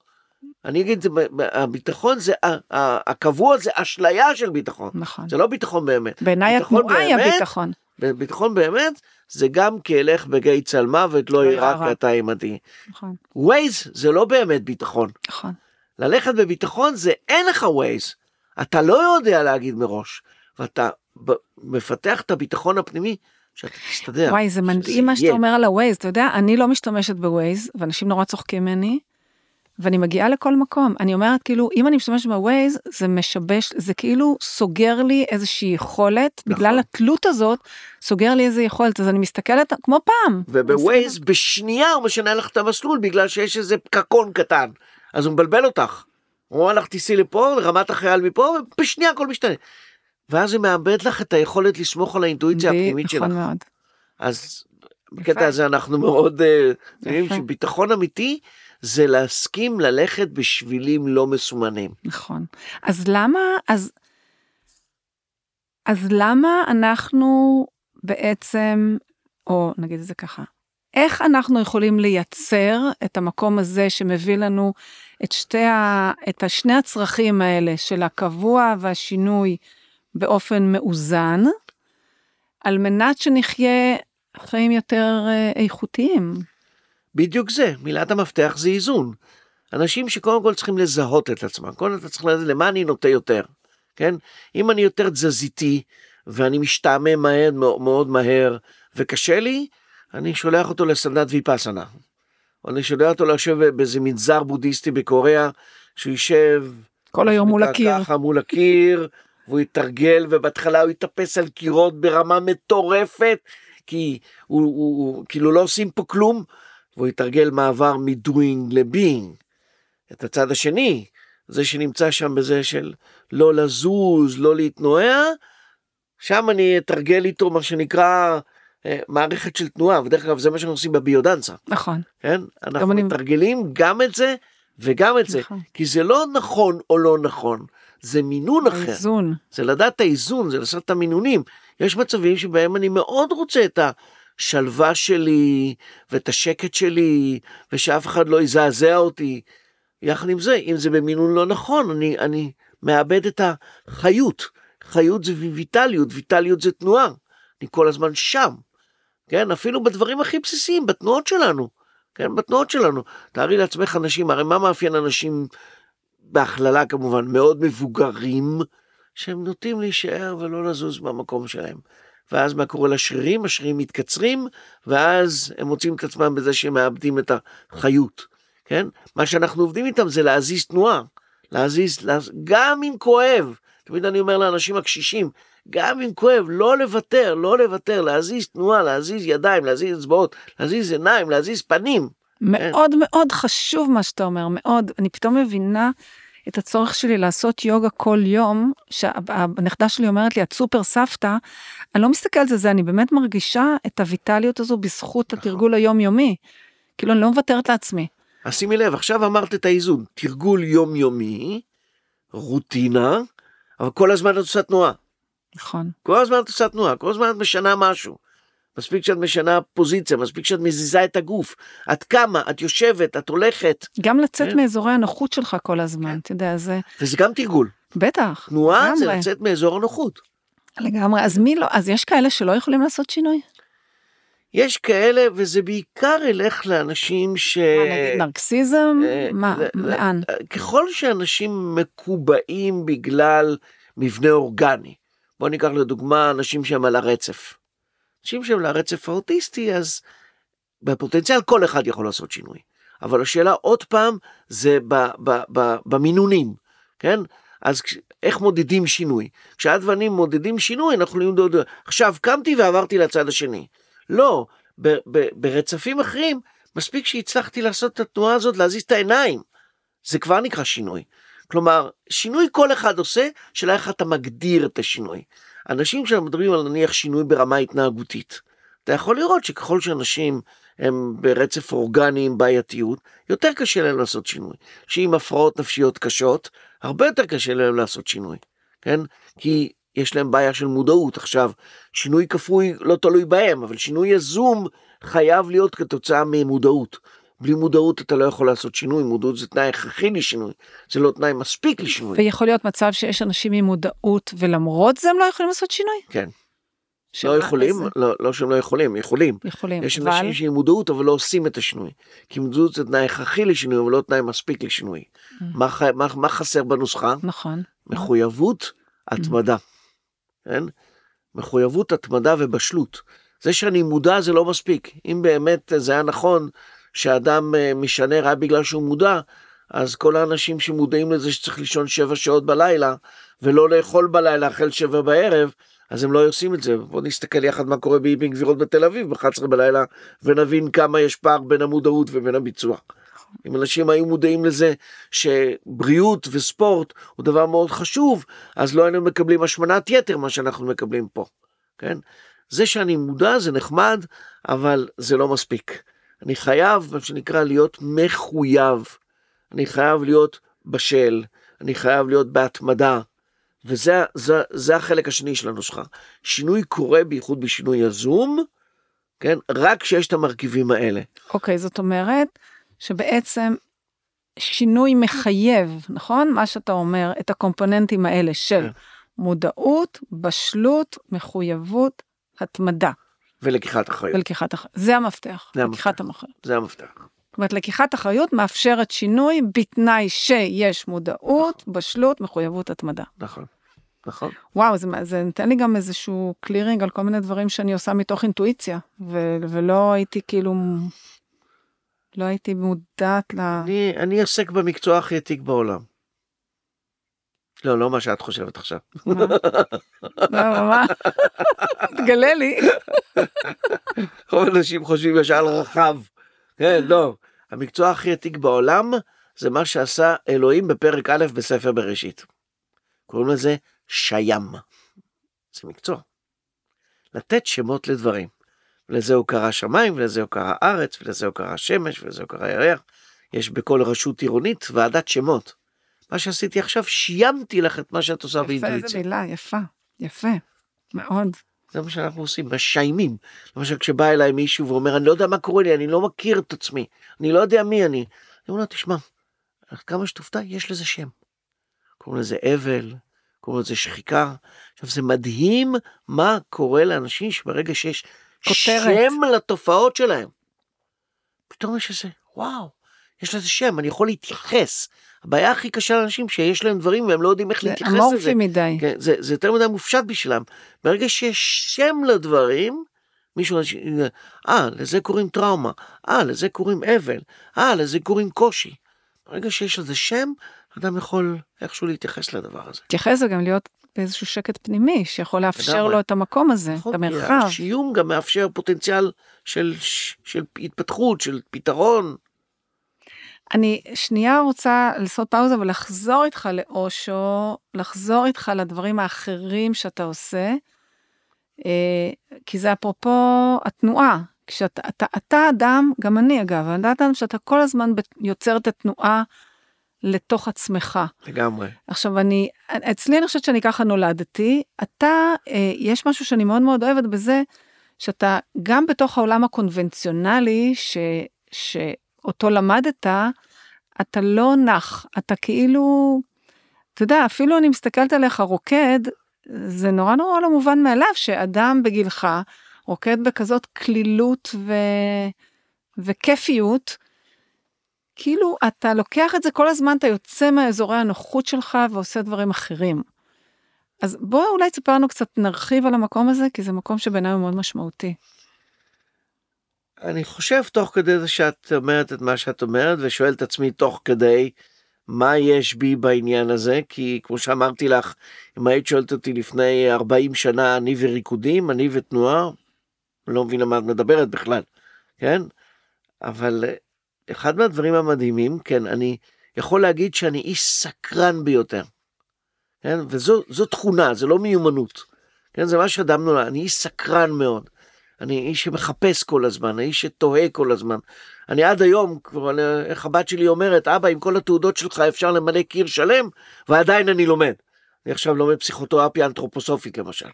אני אגיד, הביטחון זה, הקבוע זה אשליה של ביטחון.
נכון.
זה לא ביטחון באמת.
בעיניי התנועה היא הביטחון.
ביטחון באמת, זה גם כי אלך בגיא צלמוות לא
לא אירא.
כי אתה עימדי.
נכון,
Waze זה לא באמת ביטחון.
נכון.
ללכת בביטחון זה אין לך Waze. אתה לא יודע להגיד מראש, ואתה מפתח את הביטחון הפנימי שאתה תסתדר.
וואי, זה מדהים מה שאתה. אומר על ה Waze. אתה יודע, אני לא משתמשת ב Waze, ואנשים נורא צוחקים ממני, ואני מגיעה לכל מקום. אני אומרת, כאילו, אם אני משתמשת בווייז, זה משבש, זה כאילו סוגר לי איזושהי יכולת,
נכון.
בגלל התלות הזאת, סוגר לי איזה יכולת. אז אני מסתכלת, כמו פעם.
ובווייז בשנייה הוא משנה לך את המסלול בגלל שיש איזה פקקון קטן. אז הוא מבלבל אותך. הוא אומר לך תיסעי לפה, לרמת החייל מפה, ובשנייה הכל משתנה. ואז זה מאבד לך את היכולת לסמוך על האינטואיציה הפנימית שלך.
נכון מאוד.
אז בקטע הזה אנחנו מאוד, אה, אתם יודעים
יפה.
שביטחון אמיתי זה להסכים ללכת בשבילים לא מסומנים.
נכון. אז למה, אז, אז למה אנחנו בעצם, או נגיד את זה ככה, איך אנחנו יכולים לייצר את המקום הזה שמביא לנו את שתי ה... את השני הצרכים האלה של הקבוע והשינוי באופן מאוזן, על מנת שנחיה חיים יותר אה, איכותיים.
בדיוק זה, מילת המפתח זה איזון. אנשים שקודם כל צריכים לזהות את עצמם, קודם אתה צריך לדעת למה אני נוטה יותר, כן? אם אני יותר תזזיתי ואני משתעמם מהר, מאוד מהר וקשה לי, אני שולח אותו לסדנת ויפאסנה. או אני שולח אותו לשבת באיזה מנזר בודהיסטי בקוריאה, שהוא יישב
כל היום מול הקיר.
ככה מול הקיר, והוא יתרגל, ובהתחלה הוא יטפס על קירות ברמה מטורפת, כי הוא, הוא, הוא כאילו לא עושים פה כלום, והוא יתרגל מעבר מדוינג לביינג. את הצד השני, זה שנמצא שם בזה של לא לזוז, לא להתנועע, שם אני אתרגל איתו מה שנקרא אה, מערכת של תנועה, ודרך אגב זה מה שאנחנו עושים בביודנצה,
נכון,
כן? אנחנו
אני-
מתרגלים גם את זה וגם את זה,
נכון.
כי זה לא נכון או לא נכון, זה מינון אחר.
האיזון.
זה לדעת האיזון, זה לעשות את המינונים. יש מצבים שבהם אני מאוד רוצה את השלווה שלי, ואת השקט שלי, ושאף אחד לא יזעזע אותי. יחד עם זה, אם זה במינון לא נכון, אני, אני מאבד את החיות. חיות זה ויטליות, ויטליות זה תנועה. אני כל הזמן שם. כן, אפילו בדברים הכי בסיסיים, בתנועות שלנו. כן, בתנועות שלנו. תארי לעצמך אנשים, הרי מה מאפיין אנשים בהכללה כמובן, מאוד מבוגרים, שהם נוטים להישאר ולא לזוז מהמקום שלהם. ואז מה קורה לשרירים? השרירים מתקצרים, ואז הם מוצאים את עצמם בזה שהם מאבדים את החיות, כן? מה שאנחנו עובדים איתם זה להזיז תנועה, להזיז, להז... גם אם כואב, תמיד אני אומר לאנשים הקשישים, גם אם כואב, לא לוותר, לא לוותר, להזיז תנועה, להזיז ידיים, להזיז אצבעות, להזיז עיניים, להזיז פנים.
מאוד מאוד חשוב מה שאתה אומר, מאוד. אני פתאום מבינה את הצורך שלי לעשות יוגה כל יום, שהנכדה שלי אומרת לי, את סופר סבתא, אני לא מסתכלת על זה, אני באמת מרגישה את הויטליות הזו בזכות התרגול היומיומי. כאילו, אני לא מוותרת לעצמי.
אז שימי לב, עכשיו אמרת את האיזון, תרגול יומיומי, רוטינה, אבל כל הזמן את עושה תנועה.
נכון.
כל הזמן את עושה תנועה, כל הזמן את משנה משהו. מספיק שאת משנה פוזיציה, מספיק שאת מזיזה את הגוף. את קמה, את יושבת, את הולכת,
גם לצאת
כן.
מאזורי הנוחות שלך כל הזמן, אתה יודע, זה...
וזה גם תרגול.
בטח,
תנועה זה
לגמרי.
לצאת מאזור הנוחות.
לגמרי. אז מי לא, אז יש כאלה שלא יכולים לעשות שינוי?
יש כאלה, וזה בעיקר ילך לאנשים ש...
מה, נגיד נרקסיזם?
אה,
מה, לאן?
ככל שאנשים מקובעים בגלל מבנה אורגני, בוא ניקח לדוגמה אנשים שהם על הרצף. אנשים שהם על הרצף האוטיסטי, אז בפוטנציאל כל אחד יכול לעשות שינוי. אבל השאלה עוד פעם, זה ב, ב, ב, במינונים, כן? אז איך מודדים שינוי? כשאת ואני מודדים שינוי, אנחנו יכולים למדוד, עכשיו קמתי ועברתי לצד השני. לא, ב, ב, ברצפים אחרים, מספיק שהצלחתי לעשות את התנועה הזאת, להזיז את העיניים. זה כבר נקרא שינוי. כלומר, שינוי כל אחד עושה, שאלה איך אתה מגדיר את השינוי. אנשים שמדברים על נניח שינוי ברמה התנהגותית, אתה יכול לראות שככל שאנשים הם ברצף אורגני עם בעייתיות, יותר קשה להם לעשות שינוי. שעם הפרעות נפשיות קשות, הרבה יותר קשה להם לעשות שינוי, כן? כי יש להם בעיה של מודעות. עכשיו, שינוי כפוי לא תלוי בהם, אבל שינוי יזום חייב להיות כתוצאה ממודעות. בלי מודעות אתה לא יכול לעשות שינוי, מודעות זה תנאי הכרחי לשינוי, זה לא תנאי מספיק לשינוי.
ויכול להיות מצב שיש אנשים עם מודעות ולמרות זה הם לא יכולים לעשות שינוי?
כן, לא יכולים,
איזה-
לא, לא שהם לא יכולים, יכולים.
יכולים,
יש
אבל...
אנשים שעם מודעות אבל לא עושים את השינוי. כי מודעות זה תנאי הכרחי לשינוי אבל לא תנאי מספיק לשינוי.
Mm.
מה, מה, מה חסר בנוסחה?
נכון.
מחויבות, התמדה. כן? מחויבות, התמדה ובשלות. זה שאני מודע זה לא מספיק. אם באמת זה היה נכון שאדם אה, משנה רק בגלל שהוא מודע, אז כל האנשים שמודעים לזה שצריך לישון שבע שעות בלילה, ולא לאכול בלילה החל משבע בערב, אז הם לא עושים את זה. בואו נסתכל יחד מה קורה באבן גבירול בתל אביב ב-11 בלילה, ונבין כמה יש פער בין המודעות ובין הביצוע. אם אנשים היו מודעים לזה שבריאות וספורט הוא דבר מאוד חשוב, אז לא היינו מקבלים השמנת יתר מה שאנחנו מקבלים פה, כן? זה שאני מודע זה נחמד, אבל זה לא מספיק. אני חייב, מה שנקרא, להיות מחויב. אני חייב להיות בשל, אני חייב להיות בהתמדה. וזה זה, זה החלק השני של הנוסחה. שינוי קורה בייחוד בשינוי יזום, כן? רק כשיש את המרכיבים האלה.
אוקיי, זאת אומרת שבעצם שינוי מחייב, נכון? מה שאתה אומר, את הקומפוננטים האלה של
כן.
מודעות, בשלות, מחויבות, התמדה
ולקיחת אחריות,
ולקיחת אחריות. זה המפתח,
זה
לקיחת המחר.
זה המפתח.
זאת אומרת, לקיחת אחריות מאפשרת שינוי בתנאי שיש מודעות, בשלות, מחויבות, התמדה.
נכון, נכון.
וואו, זה, זה נותן לי גם איזשהו קלירינג על כל מיני דברים שאני עושה מתוך אינטואיציה, ו, ולא הייתי כאילו, לא הייתי מודעת ל...
אני, אני עוסק במקצוע הכי עתיק בעולם. לא, לא מה שאת חושבת עכשיו.
מה? מה? תגלה לי.
רוב האנשים חושבים ישר רחב. כן, לא. המקצוע הכי עתיק בעולם זה מה שעשה אלוהים בפרק א' בספר בראשית. קוראים לזה שיים. זה מקצוע. לתת שמות לדברים. ולזה הוא קרא שמיים, ולזה הוא קרא ארץ, ולזה הוא קרא שמש, ולזה הוא קרא ירח. יש בכל רשות עירונית ועדת שמות. מה שעשיתי עכשיו, שיימתי לך את מה שאת עושה
יפה, איזה
באינטואיציה.
מילה, יפה, יפה, מאוד.
זה מה שאנחנו עושים, משיימים. למשל כשבא אליי מישהו ואומר, אני לא יודע מה קורה לי, אני לא מכיר את עצמי, אני לא יודע מי אני. אני אומר לו, תשמע, כמה שתופתע, יש לזה שם. קוראים לזה אבל, קוראים לזה שחיקה. עכשיו, זה מדהים מה קורה לאנשים שברגע שיש
כותרת.
שם לתופעות שלהם, פתאום יש איזה, וואו, יש לזה שם, אני יכול להתייחס. הבעיה הכי קשה לאנשים שיש להם דברים והם לא יודעים איך
זה
להתייחס לזה.
אמורפי מדי.
כן, זה, זה יותר מדי מופשט בשבילם. ברגע שיש שם לדברים, מישהו, אה, לזה קוראים טראומה, אה, לזה קוראים אבל, אה, לזה קוראים קושי. ברגע שיש לזה שם, אדם יכול איכשהו להתייחס לדבר הזה.
תתייחס זה גם להיות באיזשהו שקט פנימי, שיכול לאפשר. לו את המקום הזה, את
נכון, כי
המרחב.
השיום גם מאפשר פוטנציאל של, של התפתחות, של פתרון.
אני שנייה רוצה לעשות פאוזה ולחזור איתך לאושו, לחזור איתך לדברים האחרים שאתה עושה, אה, כי זה אפרופו התנועה. כשאתה אתה, אתה אדם, גם אני אגב, אני אדם שאתה כל הזמן יוצר את התנועה לתוך עצמך.
לגמרי.
עכשיו אני, אצלי אני חושבת שאני ככה נולדתי, אתה, אה, יש משהו שאני מאוד מאוד אוהבת בזה, שאתה גם בתוך העולם הקונבנציונלי ש, שאותו למדת, אתה לא נח, אתה כאילו, אתה יודע, אפילו אני מסתכלת עליך רוקד, זה נורא נורא לא מובן מאליו שאדם בגילך רוקד בכזאת קלילות ו... וכיפיות, כאילו אתה לוקח את זה כל הזמן, אתה יוצא מאזורי הנוחות שלך ועושה דברים אחרים. אז בוא אולי תספר לנו קצת, נרחיב על המקום הזה, כי זה מקום שבעיניי הוא מאוד משמעותי.
אני חושב תוך כדי זה שאת אומרת את מה שאת אומרת, ושואל את עצמי תוך כדי מה יש בי בעניין הזה, כי כמו שאמרתי לך, אם היית שואלת אותי לפני 40 שנה, אני וריקודים, אני ותנועה, לא מבין על מה את מדברת בכלל, כן? אבל אה, אחד מהדברים המדהימים, כן, אני יכול להגיד שאני איש סקרן ביותר. כן? וזו תכונה, זה לא מיומנות. כן? זה מה שאדם נולד, אני איש סקרן מאוד. אני איש שמחפש כל הזמן, אני איש שתוהה כל הזמן. אני עד היום, כבר, איך הבת שלי אומרת, אבא, עם כל התעודות שלך אפשר למלא קיר שלם, ועדיין אני לומד. אני עכשיו לומד פסיכותרפיה אנתרופוסופית למשל.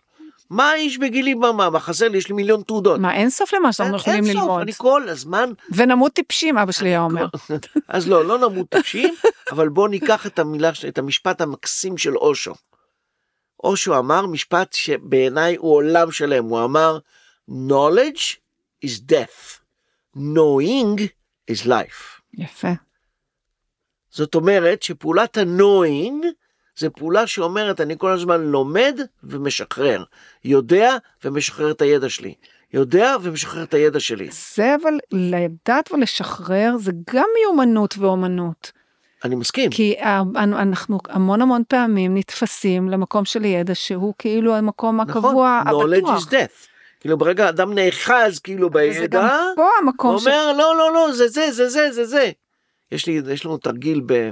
מה האיש בגילי, מה, מה חסר לי? יש לי מיליון תעודות.
מה, אין סוף למה שאנחנו יכולים ללמוד. אין סוף,
אני כל הזמן...
ונמות טיפשים, אבא שלי היה אומר.
אז לא, לא נמות טיפשים, אבל בואו ניקח את המילה, את המשפט המקסים של אושו. אושו אמר משפט שבעיניי הוא עולם שלם, הוא אמר, knowledge is death, knowing is life.
יפה.
זאת אומרת שפעולת ה-knowing זה פעולה שאומרת, אני כל הזמן לומד ומשחרר, יודע ומשחרר את הידע שלי. יודע ומשחרר את הידע שלי.
זה אבל לדעת ולשחרר זה גם מיומנות ואומנות.
אני מסכים.
כי אנחנו המון המון פעמים נתפסים למקום של ידע שהוא כאילו המקום נכון, הקבוע,
נכון, knowledge is death. כאילו ברגע אדם נאחז כאילו בידע, וזה גם
פה המקום
הוא אומר לא לא לא זה זה זה זה זה זה. יש לי יש לנו תרגיל ב...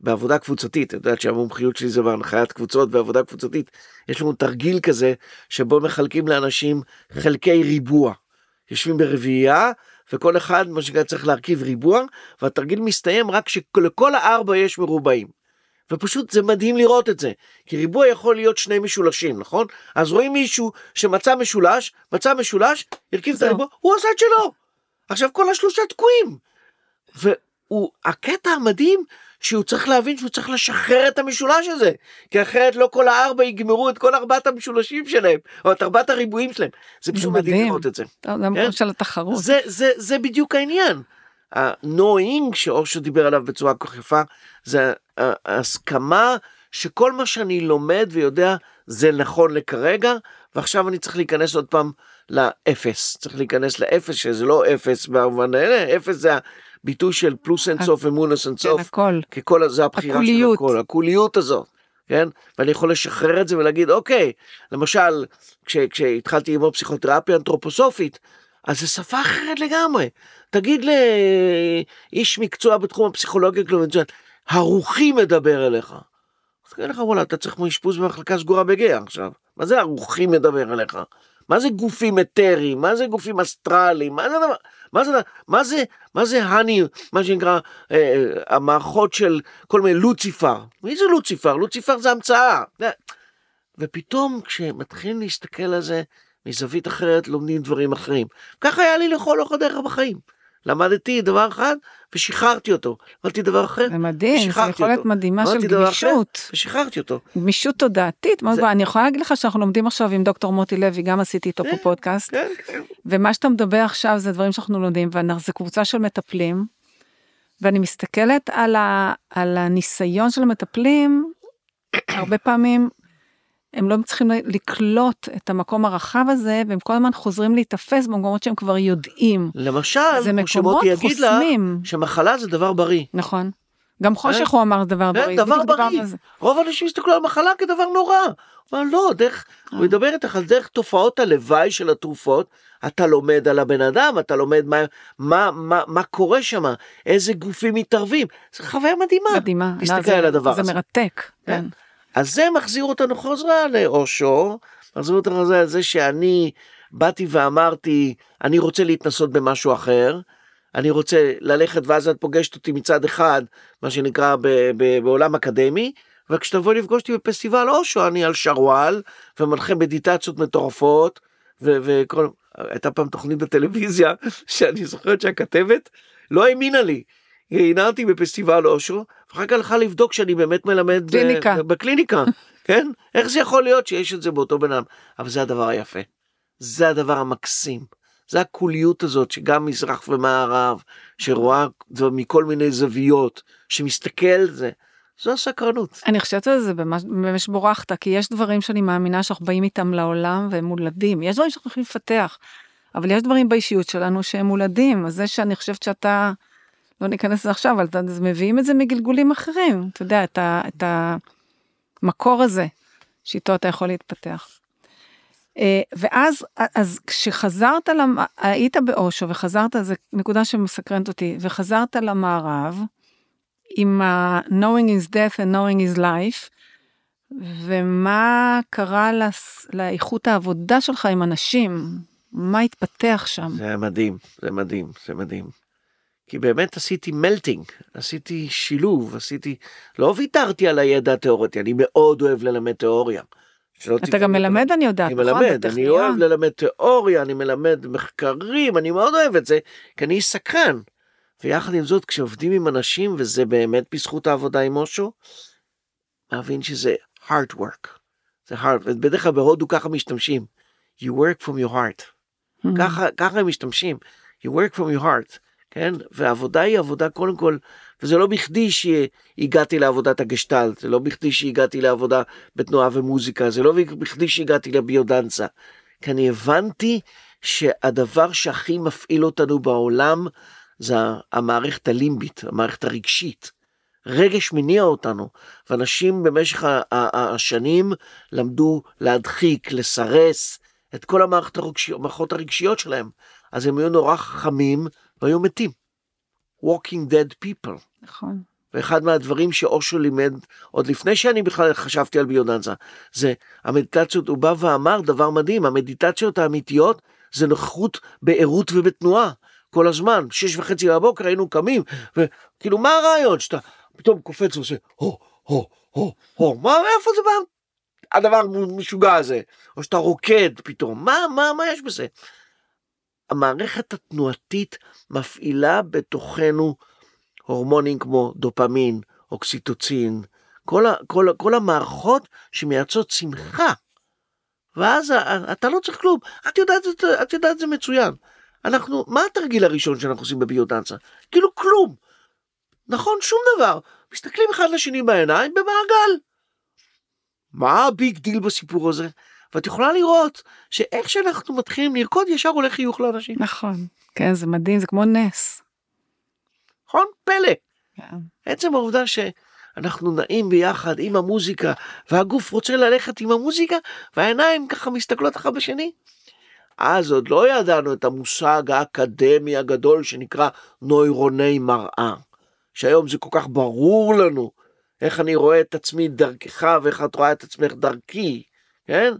בעבודה קבוצתית, את יודעת שהמומחיות שלי זה בהנחיית קבוצות ועבודה קבוצתית, יש לנו תרגיל כזה שבו מחלקים לאנשים חלקי ריבוע. יושבים ברביעייה וכל אחד מה שנקרא צריך להרכיב ריבוע והתרגיל מסתיים רק שלכל הארבע יש מרובעים. ופשוט זה מדהים לראות את זה, כי ריבוע יכול להיות שני משולשים, נכון? אז רואים מישהו שמצא משולש, מצא משולש, הרכיב את הריבוע, הוא עושה את שלו. עכשיו כל השלושה תקועים. והקטע המדהים שהוא צריך להבין שהוא צריך לשחרר את המשולש הזה, כי אחרת לא כל הארבע יגמרו את כל ארבעת המשולשים שלהם, או את ארבעת הריבועים שלהם. זה פשוט מדהים לראות את זה.
זה המקום כן? של התחרות.
זה, זה, זה בדיוק העניין. ה-knowing שאושו דיבר עליו בצורה כל כך יפה, זה ההסכמה שכל מה שאני לומד ויודע זה נכון לכרגע, ועכשיו אני צריך להיכנס עוד פעם לאפס. צריך להיכנס לאפס, שזה לא אפס במובן האלה, אפס זה ביטוי של פלוס אינסוף ומונוס אינסוף.
כן, הכל.
כי כל זה הבחירה הקוליות. של הכל, הקוליות הזאת. כן? ואני יכול לשחרר את זה ולהגיד, אוקיי, למשל, כש, כשהתחלתי ללמוד פסיכותרפיה אנתרופוסופית, אז זה שפה אחרת לגמרי. תגיד לאיש מקצוע בתחום הפסיכולוגיה קלובנציונית, הרוחי מדבר אליך. אז תגיד לך, וואלה, אתה צריך מאשפוז במחלקה סגורה בגאה עכשיו. מה זה הרוחי מדבר אליך? מה זה גופים אתריים? מה זה גופים אסטרליים? מה זה דבר? מה זה, מה זה, מה זה האני, מה שנקרא, אה, אה, המערכות של כל מיני לוציפר. מי זה לוציפר? לוציפר זה המצאה. ופתאום כשמתחילים להסתכל על זה מזווית אחרת, לומדים דברים אחרים. ככה היה לי לכל אורך הדרך בחיים. למדתי דבר אחד ושחררתי אותו. למדתי דבר אחר,
זה מדהים, זו יכולת. מדהימה של גמישות.
ושחררתי אותו.
גמישות תודעתית, זה... אני יכולה להגיד לך שאנחנו לומדים עכשיו עם דוקטור מוטי לוי, גם עשיתי איתו פה כן, פודקאסט. כן, כן. ומה שאתה מדבר עכשיו זה דברים שאנחנו לומדים, וזו קבוצה של מטפלים, ואני מסתכלת על, ה, על הניסיון של המטפלים, הרבה פעמים הם לא צריכים לקלוט את המקום הרחב הזה, והם כל הזמן חוזרים להיתפס במקומות שהם כבר יודעים.
למשל, כמו שמוטי יגיד לה, שמחלה זה דבר בריא.
נכון. גם חושך אה? הוא אמר דבר
בריא. דבר בריא. רוב האנשים הסתכלו על מחלה כדבר נורא. הוא אמר לא, דרך, הוא אה. מדבר איתך על דרך תופעות הלוואי של התרופות, אתה לומד על הבן אדם, אתה לומד מה, מה, מה, מה קורה שם, איזה גופים מתערבים. זו חוויה מדהימה.
מדהימה.
להסתכל על הדבר הזה.
זה מרתק. כן.
אז זה מחזיר אותנו חזרה לאושו, מחזיר אותנו חזרה לזה שאני באתי ואמרתי, אני רוצה להתנסות במשהו אחר, אני רוצה ללכת ואז את פוגשת אותי מצד אחד, מה שנקרא ב- ב- בעולם אקדמי, וכשתבואי לפגוש אותי בפסטיבל אושו, אני על שרוואל, ומנחה מדיטציות מטורפות, וכל... הייתה פעם תוכנית בטלוויזיה, שאני זוכרת שהכתבת לא האמינה לי. אותי בפסטיבל אושו, ואחר כך הלכה לבדוק שאני באמת מלמד אה,
קליניקה.
בקליניקה, כן? איך זה יכול להיות שיש את זה באותו בן אדם? אבל זה הדבר היפה. זה הדבר המקסים. זה הקוליות הזאת שגם מזרח ומערב, שרואה זה מכל מיני זוויות, שמסתכל על זה. זו הסקרנות.
אני חושבת על זה ממש בורחת, כי יש דברים שאני מאמינה שאנחנו באים איתם לעולם והם מולדים. יש דברים שאנחנו יכולים לפתח, אבל יש דברים באישיות שלנו שהם מולדים. אז זה שאני חושבת שאתה, לא ניכנס לזה עכשיו, אבל אז מביאים את זה מגלגולים אחרים. אתה יודע, את, ה, את המקור הזה, שאיתו אתה יכול להתפתח. אה, ואז, אז כשחזרת, למ... היית באושו וחזרת, זו נקודה שמסקרנת אותי, וחזרת למערב, עם ה-knowing is death and knowing is life, ומה קרה. לאיכות העבודה שלך עם אנשים? מה התפתח שם?
זה היה מדהים, זה מדהים, זה מדהים. כי באמת עשיתי מלטינג, עשיתי שילוב, עשיתי, לא ויתרתי על הידע התיאורטי, אני מאוד אוהב ללמד תיאוריה.
אתה גם. מלמד, אני יודעת,
אני
נכון?
מלמד, אני. אוהב ללמד תיאוריה, אני מלמד מחקרים, אני מאוד אוהב את זה, כי אני סקרן. ויחד עם זאת, כשעובדים עם אנשים, וזה באמת בזכות העבודה עם אושו, להבין שזה hard work. זה hard, ובדרך כלל בהודו ככה משתמשים. You work from your heart.
Mhm.
ככה, ככה הם משתמשים. You work from your heart, כן? והעבודה היא עבודה קודם כל, וזה לא בכדי שהגעתי לעבודת הגשטלט, זה לא בכדי שהגעתי לעבודה בתנועה ומוזיקה, זה לא בכדי שהגעתי לביודנצה. כי אני הבנתי שהדבר שהכי מפעיל אותנו בעולם זה המערכת הלימבית, המערכת הרגשית. רגש מניע אותנו, ואנשים במשך השנים למדו להדחיק, לסרס את כל המערכות הרגשיות שלהם. אז הם היו נורא חכמים והיו מתים. Walking dead people.
נכון.
ואחד מהדברים שאושו לימד, עוד לפני שאני בכלל חשבתי על ביודנזה, זה המדיטציות, הוא בא ואמר דבר מדהים, המדיטציות האמיתיות זה נוכחות בערות ובתנועה, כל הזמן, שש וחצי בבוקר היינו קמים, וכאילו מה הרעיון שאתה פתאום קופץ ועושה הו, הו, הו, הו, מה, מאיפה זה בא? הדבר המשוגע הזה, או שאתה רוקד פתאום, מה, מה, מה יש בזה? המערכת התנועתית מפעילה בתוכנו הורמונים כמו דופמין, אוקסיטוצין, כל, כל, כל המערכות שמייצרות שמחה. ואז אתה לא צריך כלום, את יודעת, את, את יודעת זה מצוין. אנחנו, מה התרגיל הראשון שאנחנו עושים בביודנצה? כאילו כלום. נכון, שום דבר. מסתכלים אחד לשני בעיניים במעגל. מה ה big deal בסיפור הזה? ואת יכולה לראות שאיך שאנחנו מתחילים לרקוד ישר עולה חיוך לאנשים.
נכון. כן, זה מדהים, זה כמו נס.
נכון? פלא.
כן.
עצם העובדה שאנחנו נעים ביחד עם המוזיקה, והגוף רוצה ללכת עם המוזיקה, והעיניים ככה מסתכלות אחד בשני. אז עוד לא ידענו את המושג האקדמי הגדול שנקרא נוירוני מראה. שהיום זה כל כך ברור לנו איך אני רואה את עצמי דרכך ואיך את רואה את עצמך דרכי, כן?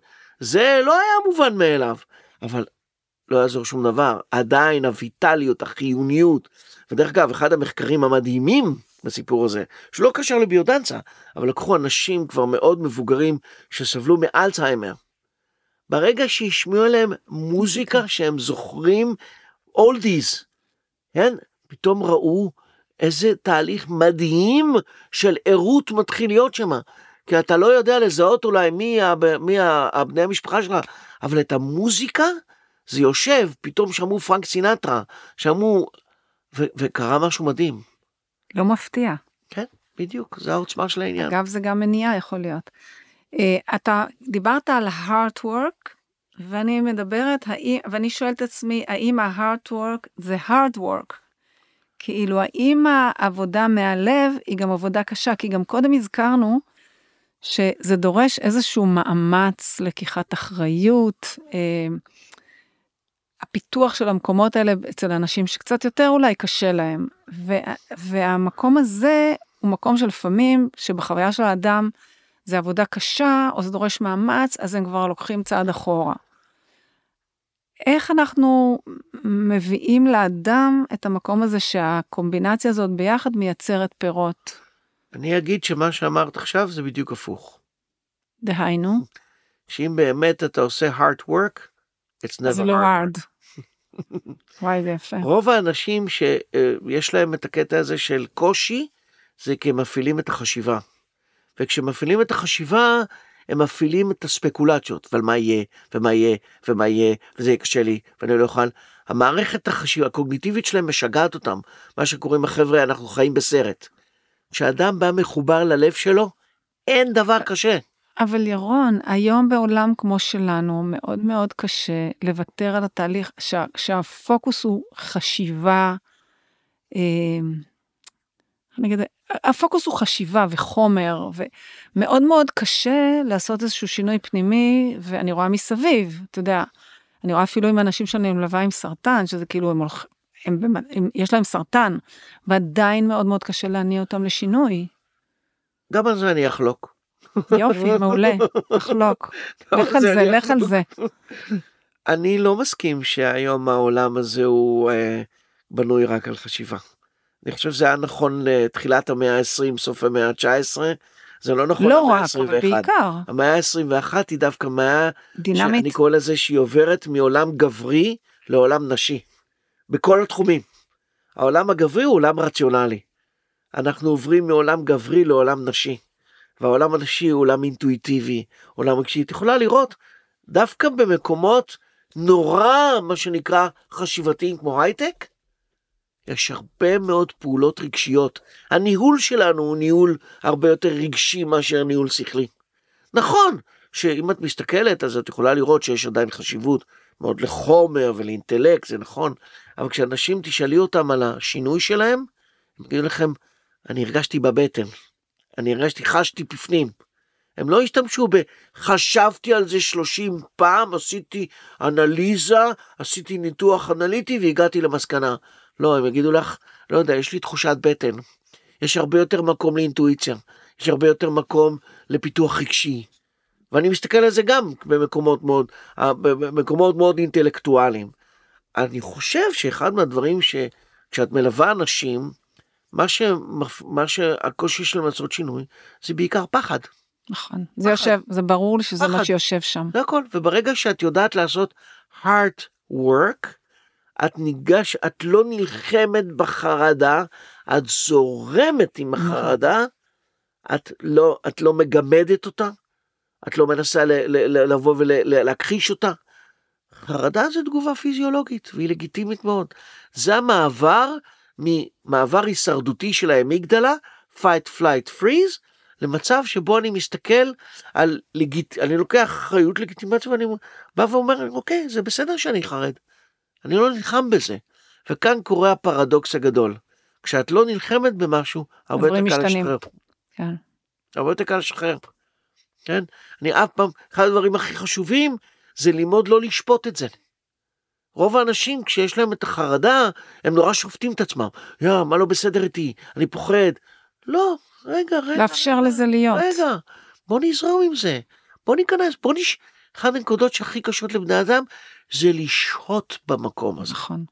זה לא היה מובן מאליו, אבל לא יעזור שום דבר, עדיין הויטליות, החיוניות, ודרך אגב, אחד המחקרים המדהימים בסיפור הזה, שלא קשר לביודנצה, אבל לקחו אנשים כבר מאוד מבוגרים שסבלו מאלצהיימר. ברגע שהשמיעו עליהם מוזיקה שהם זוכרים אולדיז, כן? פתאום ראו איזה תהליך מדהים של ערות מתחיל להיות שם. כי אתה לא יודע לזהות אולי מי, הב, מי הבני המשפחה שלך, אבל את המוזיקה זה יושב, פתאום שמעו פרנק סינטרה, שמעו, ו- וקרה משהו מדהים.
לא מפתיע.
כן, בדיוק, זה העוצמה של העניין.
אגב, זה גם מניעה יכול להיות. Uh, אתה דיברת על hard work, ואני מדברת, האם, ואני שואלת את עצמי, האם ה-hard work זה hard work? כאילו, האם העבודה מהלב היא גם עבודה קשה? כי גם קודם הזכרנו שזה דורש איזשהו מאמץ, לקיחת אחריות, אה, הפיתוח של המקומות האלה אצל אנשים שקצת יותר אולי קשה להם. וה, והמקום הזה הוא מקום שלפעמים, שבחוויה של האדם זה עבודה קשה, או זה דורש מאמץ, אז הם כבר לוקחים צעד אחורה. איך אנחנו מביאים לאדם את המקום הזה שהקומבינציה הזאת ביחד מייצרת פירות?
אני אגיד שמה שאמרת עכשיו זה בדיוק הפוך.
דהיינו,
שאם באמת אתה עושה hard work, it's never
זה לא
hard.
hard. וואי, זה יפה.
רוב האנשים שיש להם את הקטע הזה של קושי, זה כי הם מפעילים את החשיבה. וכשמפעילים את החשיבה, הם מפעילים את הספקולציות, ועל מה יהיה, ומה יהיה, ומה יהיה, וזה יהיה קשה לי, ואני לא אוכל. המערכת החשיבה, הקוגניטיבית שלהם משגעת אותם. מה שקוראים החבר'ה, אנחנו חיים בסרט. כשאדם בא מחובר ללב שלו, אין דבר קשה.
אבל ירון, היום בעולם כמו שלנו, מאוד מאוד קשה לוותר על התהליך, שה, שהפוקוס הוא חשיבה, אה, נגיד, הפוקוס הוא חשיבה וחומר, ומאוד מאוד קשה לעשות איזשהו שינוי פנימי, ואני רואה מסביב, אתה יודע, אני רואה אפילו עם אנשים שאני מלווה עם סרטן, שזה כאילו, הם, הולכים, הם, הם, הם, יש להם סרטן, ועדיין מאוד מאוד קשה להניע אותם לשינוי.
גם על זה אני אחלוק.
יופי, מעולה, לחלוק. לך על זה, לך על זה.
אני לא מסכים שהיום העולם הזה הוא אה, בנוי רק על חשיבה. אני חושב שזה היה נכון לתחילת המאה ה-20, סוף המאה ה-19. זה לא נכון
לא רק, אבל
ה-21.
בעיקר.
המאה ה-21 היא דווקא מאה
דינמית.
שאני קורא לזה שהיא עוברת מעולם גברי לעולם נשי. בכל התחומים. העולם הגברי הוא עולם רציונלי. אנחנו עוברים מעולם גברי לעולם נשי. והעולם הנשי הוא עולם אינטואיטיבי, עולם רגשי. את יכולה לראות דווקא במקומות נורא, מה שנקרא, חשיבתיים כמו הייטק, יש הרבה מאוד פעולות רגשיות. הניהול שלנו הוא ניהול הרבה יותר רגשי מאשר ניהול שכלי. נכון שאם את מסתכלת אז את יכולה לראות שיש עדיין חשיבות מאוד לחומר ולאינטלקט, זה נכון, אבל כשאנשים תשאלי אותם על השינוי שלהם, הם יגידו לכם, אני הרגשתי בבטן, אני הרגשתי, חשתי בפנים. הם לא השתמשו ב"חשבתי על זה 30 פעם, עשיתי אנליזה, עשיתי ניתוח אנליטי והגעתי למסקנה. לא, הם יגידו לך, לא יודע, יש לי תחושת בטן. יש הרבה יותר מקום לאינטואיציה, יש הרבה יותר מקום לפיתוח רגשי. ואני מסתכל על זה גם במקומות מאוד, אה, במקומות מאוד אינטלקטואליים. אני חושב שאחד מהדברים שכשאת מלווה אנשים, מה, שמפ... מה שהקושי שלהם לעשות שינוי, זה בעיקר פחד.
נכון. זה יושב, זה ברור לי שזה מה
פחד.
שיושב שם.
זה הכל. וברגע שאת יודעת לעשות hard work, את ניגש, את לא נלחמת בחרדה, את זורמת עם החרדה, את לא, את לא מגמדת אותה, את לא מנסה לבוא ולהכחיש אותה. חרדה זה תגובה פיזיולוגית והיא לגיטימית מאוד. זה המעבר ממעבר הישרדותי של האמיגדלה, fight, flight, freeze, למצב שבו אני מסתכל על לגיט... אני לוקח אחריות לגיטימציה ואני בא ואומר, אוקיי, זה בסדר שאני חרד. אני לא נלחם בזה. וכאן קורה הפרדוקס הגדול. כשאת לא נלחמת במשהו, הרבה יותר קל
משתנים.
לשחרר.
כן.
הרבה יותר קל לשחרר. כן? אני אף פעם, אחד הדברים הכי חשובים זה ללמוד לא לשפוט את זה. רוב האנשים כשיש להם את החרדה, הם נורא שופטים את עצמם. יא, מה לא בסדר איתי? אני פוחד. לא, רגע, רגע.
לאפשר לזה להיות.
רגע, בוא נזרום עם זה. בוא ניכנס, בוא נש... אחת הנקודות שהכי קשות לבני אדם זה לשהות במקום הזה.
נכון.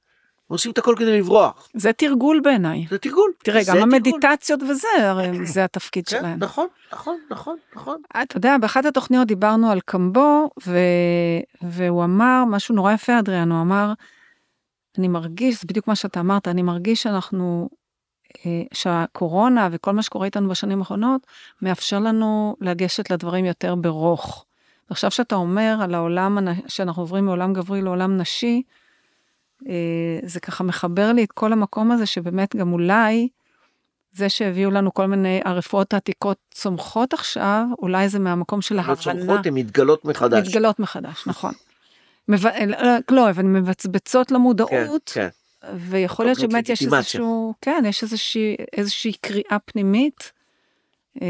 עושים את הכל כדי לברוח.
זה תרגול בעיניי.
זה תרגול.
תראה, גם. המדיטציות וזה, הרי זה התפקיד
כן,
שלהם.
נכון, נכון, נכון, נכון.
אתה יודע, באחת התוכניות דיברנו על קמבו, ו... והוא אמר משהו נורא יפה, אדריאן, הוא אמר, אני מרגיש, זה בדיוק מה שאתה אמרת, אני מרגיש שאנחנו, אה, שהקורונה וכל מה שקורה איתנו בשנים האחרונות, מאפשר לנו לגשת לדברים יותר ברוך. ועכשיו שאתה אומר על העולם, שאנחנו עוברים מעולם גברי לעולם נשי, אה, זה ככה מחבר לי את כל המקום הזה, שבאמת גם אולי, זה שהביאו לנו כל מיני, הרפואות העתיקות צומחות עכשיו, אולי זה מהמקום של
לא
ההבנה.
צומחות, הן מתגלות מחדש.
מתגלות מחדש, נכון. מב... לא, אבל מבצבצות למודעות,
כן,
ויכול להיות שבאמת יש. איזשהו, כן, יש איזושהי, איזושהי קריאה פנימית, אה,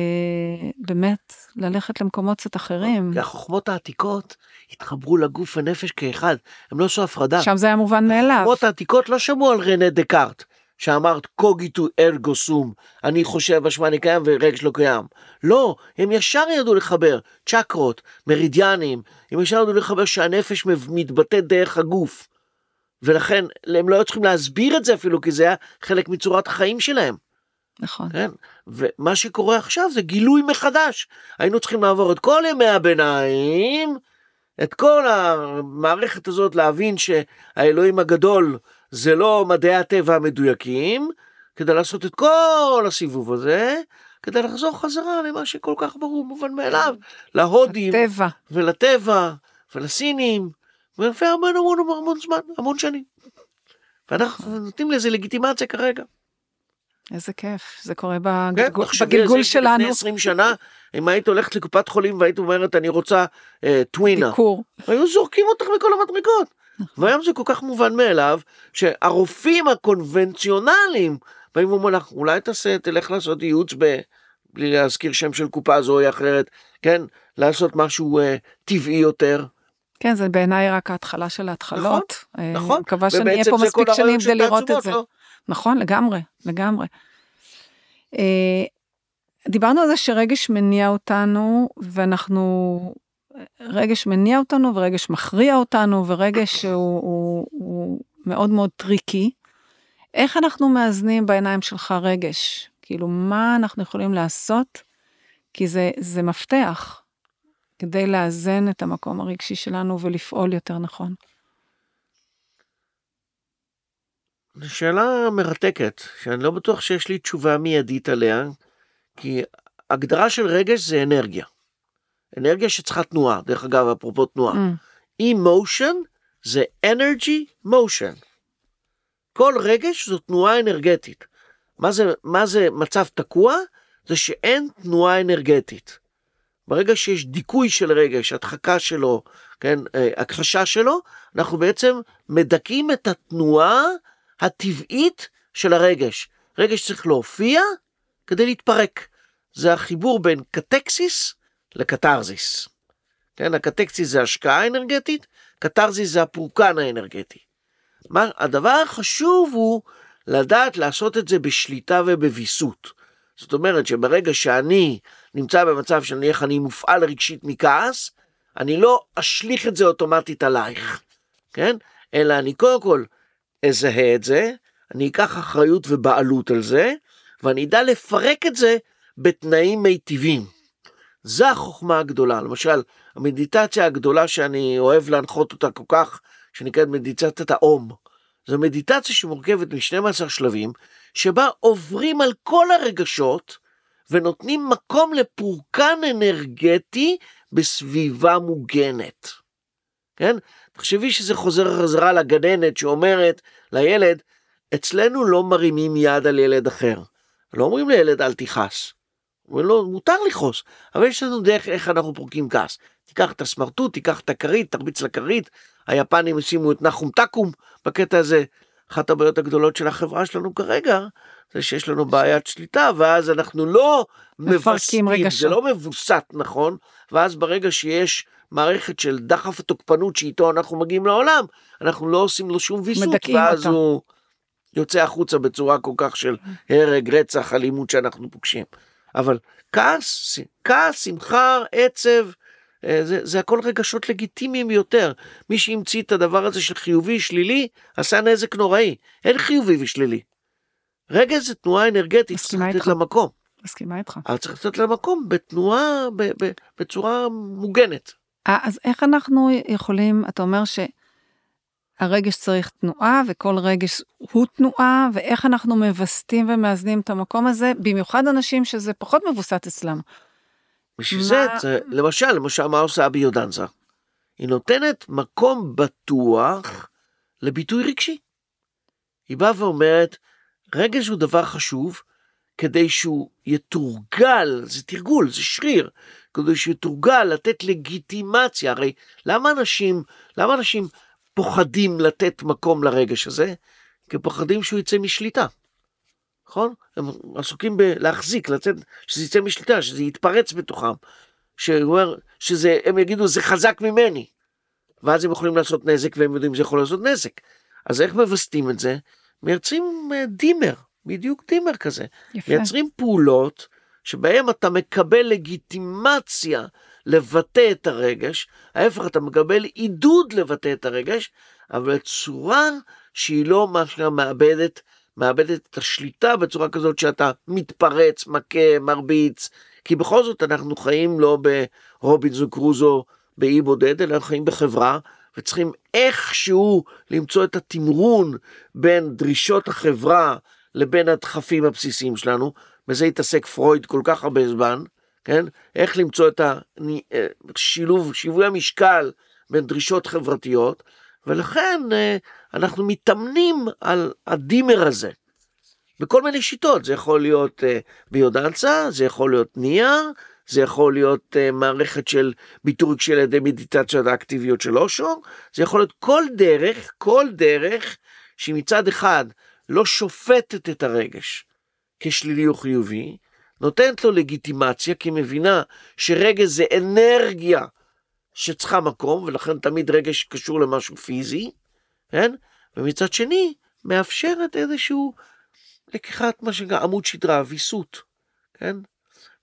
באמת, ללכת למקומות קצת אחרים.
החוכמות העתיקות התחברו לגוף ונפש כאחד, הם לא עשו הפרדה.
שם זה היה מובן מאליו.
החוכמות העתיקות לא שמעו על רנה דקארט, שאמרת קוגיטו ארגו סום, אני חושב משמע אני קיים ורגש לא קיים. לא, הם ישר ידעו לחבר צ'קרות, מרידיאנים, הם ישר ידעו לחבר שהנפש מתבטאת דרך הגוף. ולכן הם לא היו צריכים להסביר את זה אפילו, כי זה היה חלק מצורת החיים שלהם.
נכון.
כן? ומה שקורה עכשיו זה גילוי מחדש. היינו צריכים לעבור את כל ימי הביניים את כל המערכת הזאת להבין שהאלוהים הגדול זה לא מדעי הטבע המדויקים, כדי לעשות את כל הסיבוב הזה, כדי לחזור חזרה למה שכל כך ברור, מובן מאליו, להודים,
הטבע.
ולטבע, ולסינים, ולפני המון המון המון זמן, המון שנים. ואנחנו נותנים לזה לגיטימציה כרגע.
איזה כיף, זה קורה
כן,
בגלגול,
על
בגלגול
זה
שלנו.
לפני 20 שנה, אם היית הולכת לקופת חולים והיית אומרת אני רוצה אה, טווינה,
ביקור.
היו זורקים אותך מכל המדרגות. והיום זה כל כך מובן מאליו, שהרופאים הקונבנציונליים באים ואומרים לך, אולי תעשה, תלך לעשות ייעוץ ב... בלי להזכיר שם של קופה זו או אחרת, כן? לעשות משהו אה, טבעי יותר.
כן, זה בעיניי רק ההתחלה של ההתחלות. אה,
נכון.
מקווה שנהיה פה מספיק שנים כדי לראות את זה.
לא?
נכון, לגמרי, לגמרי. דיברנו על זה שרגש מניע אותנו, ואנחנו... רגש מניע אותנו ורגש מכריע אותנו, ורגש הוא, הוא, הוא מאוד מאוד tricky. איך אנחנו מאזנים בעיניים שלך רגש? כאילו, מה אנחנו יכולים לעשות? כי זה, זה מפתח כדי לאזן את המקום הרגשי שלנו ולפעול יותר נכון.
זו שאלה מרתקת, שאני לא בטוח שיש לי תשובה מיידית עליה, כי הגדרה של רגש זה אנרגיה. אנרגיה שצריכה תנועה, דרך אגב, אפרופו תנועה.
Mm,
emotion זה energy motion. כל רגש זו תנועה אנרגטית. מה זה, מה זה מצב תקוע? זה שאין תנועה אנרגטית. ברגע שיש דיכוי של רגש, הדחקה שלו, כן, אה, הכחשה שלו, אנחנו בעצם מדכאים את התנועה הטבעית של הרגש. רגש צריך להופיע כדי להתפרק. זה החיבור בין קטקסיס לקתרזיס. כן, הקטקסיס זה השקעה אנרגטית, קתרזיס זה הפורקן האנרגטי. מה, הדבר החשוב הוא לדעת לעשות את זה בשליטה ובוויסות. זאת אומרת שברגע שאני נמצא במצב של נניח אני מופעל רגשית מכעס, אני לא אשליך את זה אוטומטית עלייך, כן? אלא אני קודם כל אזהה את זה, אני אקח אחריות ובעלות על זה, ואני אדע לפרק את זה בתנאים מיטיבים. זו החוכמה הגדולה. למשל, המדיטציה הגדולה שאני אוהב להנחות אותה כל כך, שנקראת מדיטציית האום. זו מדיטציה שמורכבת מ-12 שלבים, שבה עוברים על כל הרגשות ונותנים מקום לפורקן אנרגטי בסביבה מוגנת. כן? תחשבי שזה חוזר חזרה לגננת שאומרת לילד, אצלנו לא מרימים יד על ילד אחר. לא אומרים לילד אל תכעס. לו, מותר לכעוס, אבל יש לנו דרך איך אנחנו פורקים כעס. תיקח את הסמרטוט, תיקח את הכרית, תרביץ לכרית. היפנים השימו את נחום תקום בקטע הזה. אחת הבעיות הגדולות של החברה שלנו כרגע, זה שיש לנו בעיית שליטה, ואז אנחנו לא
מפרקים רגשות.
זה לא מבוסת נכון, ואז ברגע שיש מערכת של דחף התוקפנות שאיתו אנחנו מגיעים לעולם, אנחנו לא עושים לו שום ויסות, ואז
אותו.
הוא יוצא החוצה בצורה כל כך של הרג, רצח, אלימות שאנחנו פוגשים. אבל כעס, כעס, שמחה, עצב, אה, זה, זה הכל רגשות לגיטימיים ביותר. מי שהמציא את הדבר הזה של חיובי, שלילי, עשה נזק נוראי. אין חיובי ושלילי. רגש זה תנועה אנרגטית, צריך לתת. לה מקום.
מסכימה איתך.
אבל צריך לתת לה מקום בתנועה, ב, ב, בצורה מוגנת.
אה, אז איך אנחנו יכולים, אתה אומר שהרגש צריך תנועה וכל רגש הוא תנועה, ואיך אנחנו מווסתים ומאזנים את המקום הזה, במיוחד אנשים שזה פחות מבוסת אצלם.
בשביל
מה-
זה, זה, למשל, למשל, מה עושה אבי יודנזה? היא נותנת מקום בטוח לביטוי רגשי. היא באה ואומרת, רגש הוא דבר חשוב כדי שהוא יתורגל, זה תרגול, זה שריר, כדי שהוא יתורגל לתת לגיטימציה. הרי למה אנשים, למה אנשים פוחדים לתת מקום לרגש הזה? כי פוחדים שהוא יצא משליטה. נכון? הם עסוקים בלהחזיק, לצאת, שזה יצא משליטה, שזה יתפרץ בתוכם. שהוא אומר, שזה, הם יגידו, זה חזק ממני. ואז הם יכולים לעשות נזק, והם יודעים שזה יכול לעשות נזק. אז איך מווסתים את זה? מייצרים אה, דימר, בדיוק דימר כזה.
יפה.
מייצרים פעולות שבהם אתה מקבל לגיטימציה לבטא את הרגש, ההפך, אתה מקבל עידוד לבטא את הרגש, אבל בצורה שהיא לא מה שנקרא מאבדת, מאבדת את השליטה בצורה כזאת שאתה מתפרץ, מכה, מרביץ, כי בכל זאת אנחנו חיים לא ברובינזון קרוזו באי בודד, אלא אנחנו חיים בחברה, וצריכים איכשהו למצוא את התמרון בין דרישות החברה לבין הדחפים הבסיסיים שלנו, בזה התעסק פרויד כל כך הרבה זמן, כן? איך למצוא את השילוב, אה, שיווי המשקל בין דרישות חברתיות, ולכן אה, אנחנו מתאמנים על הדימר הזה. בכל מיני שיטות, זה יכול להיות uh, ביודנצה, זה יכול להיות נייר, זה יכול להיות מערכת של ביטוי על ידי מדיטציות האקטיביות של אושו, זה יכול להיות כל דרך, כל דרך שמצד אחד לא שופטת את הרגש כשלילי או חיובי, נותנת לו לגיטימציה כי מבינה שרגש זה אנרגיה שצריכה מקום, ולכן תמיד רגש קשור למשהו פיזי, כן? ומצד שני, מאפשרת איזשהו לקיחת מה שנקרא עמוד שדרה, ויסות, כן?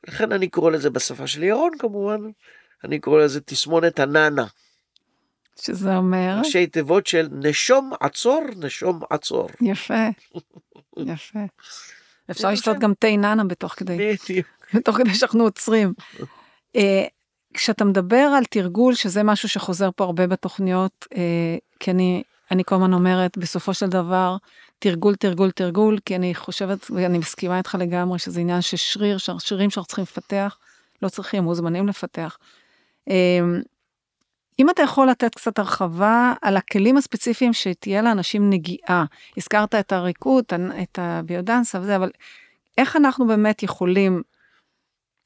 לכן אני קורא לזה בשפה של ירון כמובן, אני קורא לזה תסמונת הננה.
שזה אומר?
ראשי תיבות של נשום עצור, נשום עצור.
יפה, יפה. אפשר לשתות גם תה ננה בתוך כדי. בתוך כדי שאנחנו עוצרים. אה, כשאתה מדבר על תרגול, שזה משהו שחוזר פה הרבה בתוכניות, אה, כי אני, אני כל הזמן אומרת, בסופו של דבר, תרגול, תרגול, תרגול, כי אני חושבת, ואני מסכימה איתך לגמרי, שזה עניין של שריר, שרירים שאנחנו צריכים לפתח, לא צריכים, מוזמנים לפתח. אם אתה יכול לתת קצת הרחבה על הכלים הספציפיים שתהיה לאנשים נגיעה, הזכרת את הריקוד, את הביודנסה וזה, אבל איך אנחנו באמת יכולים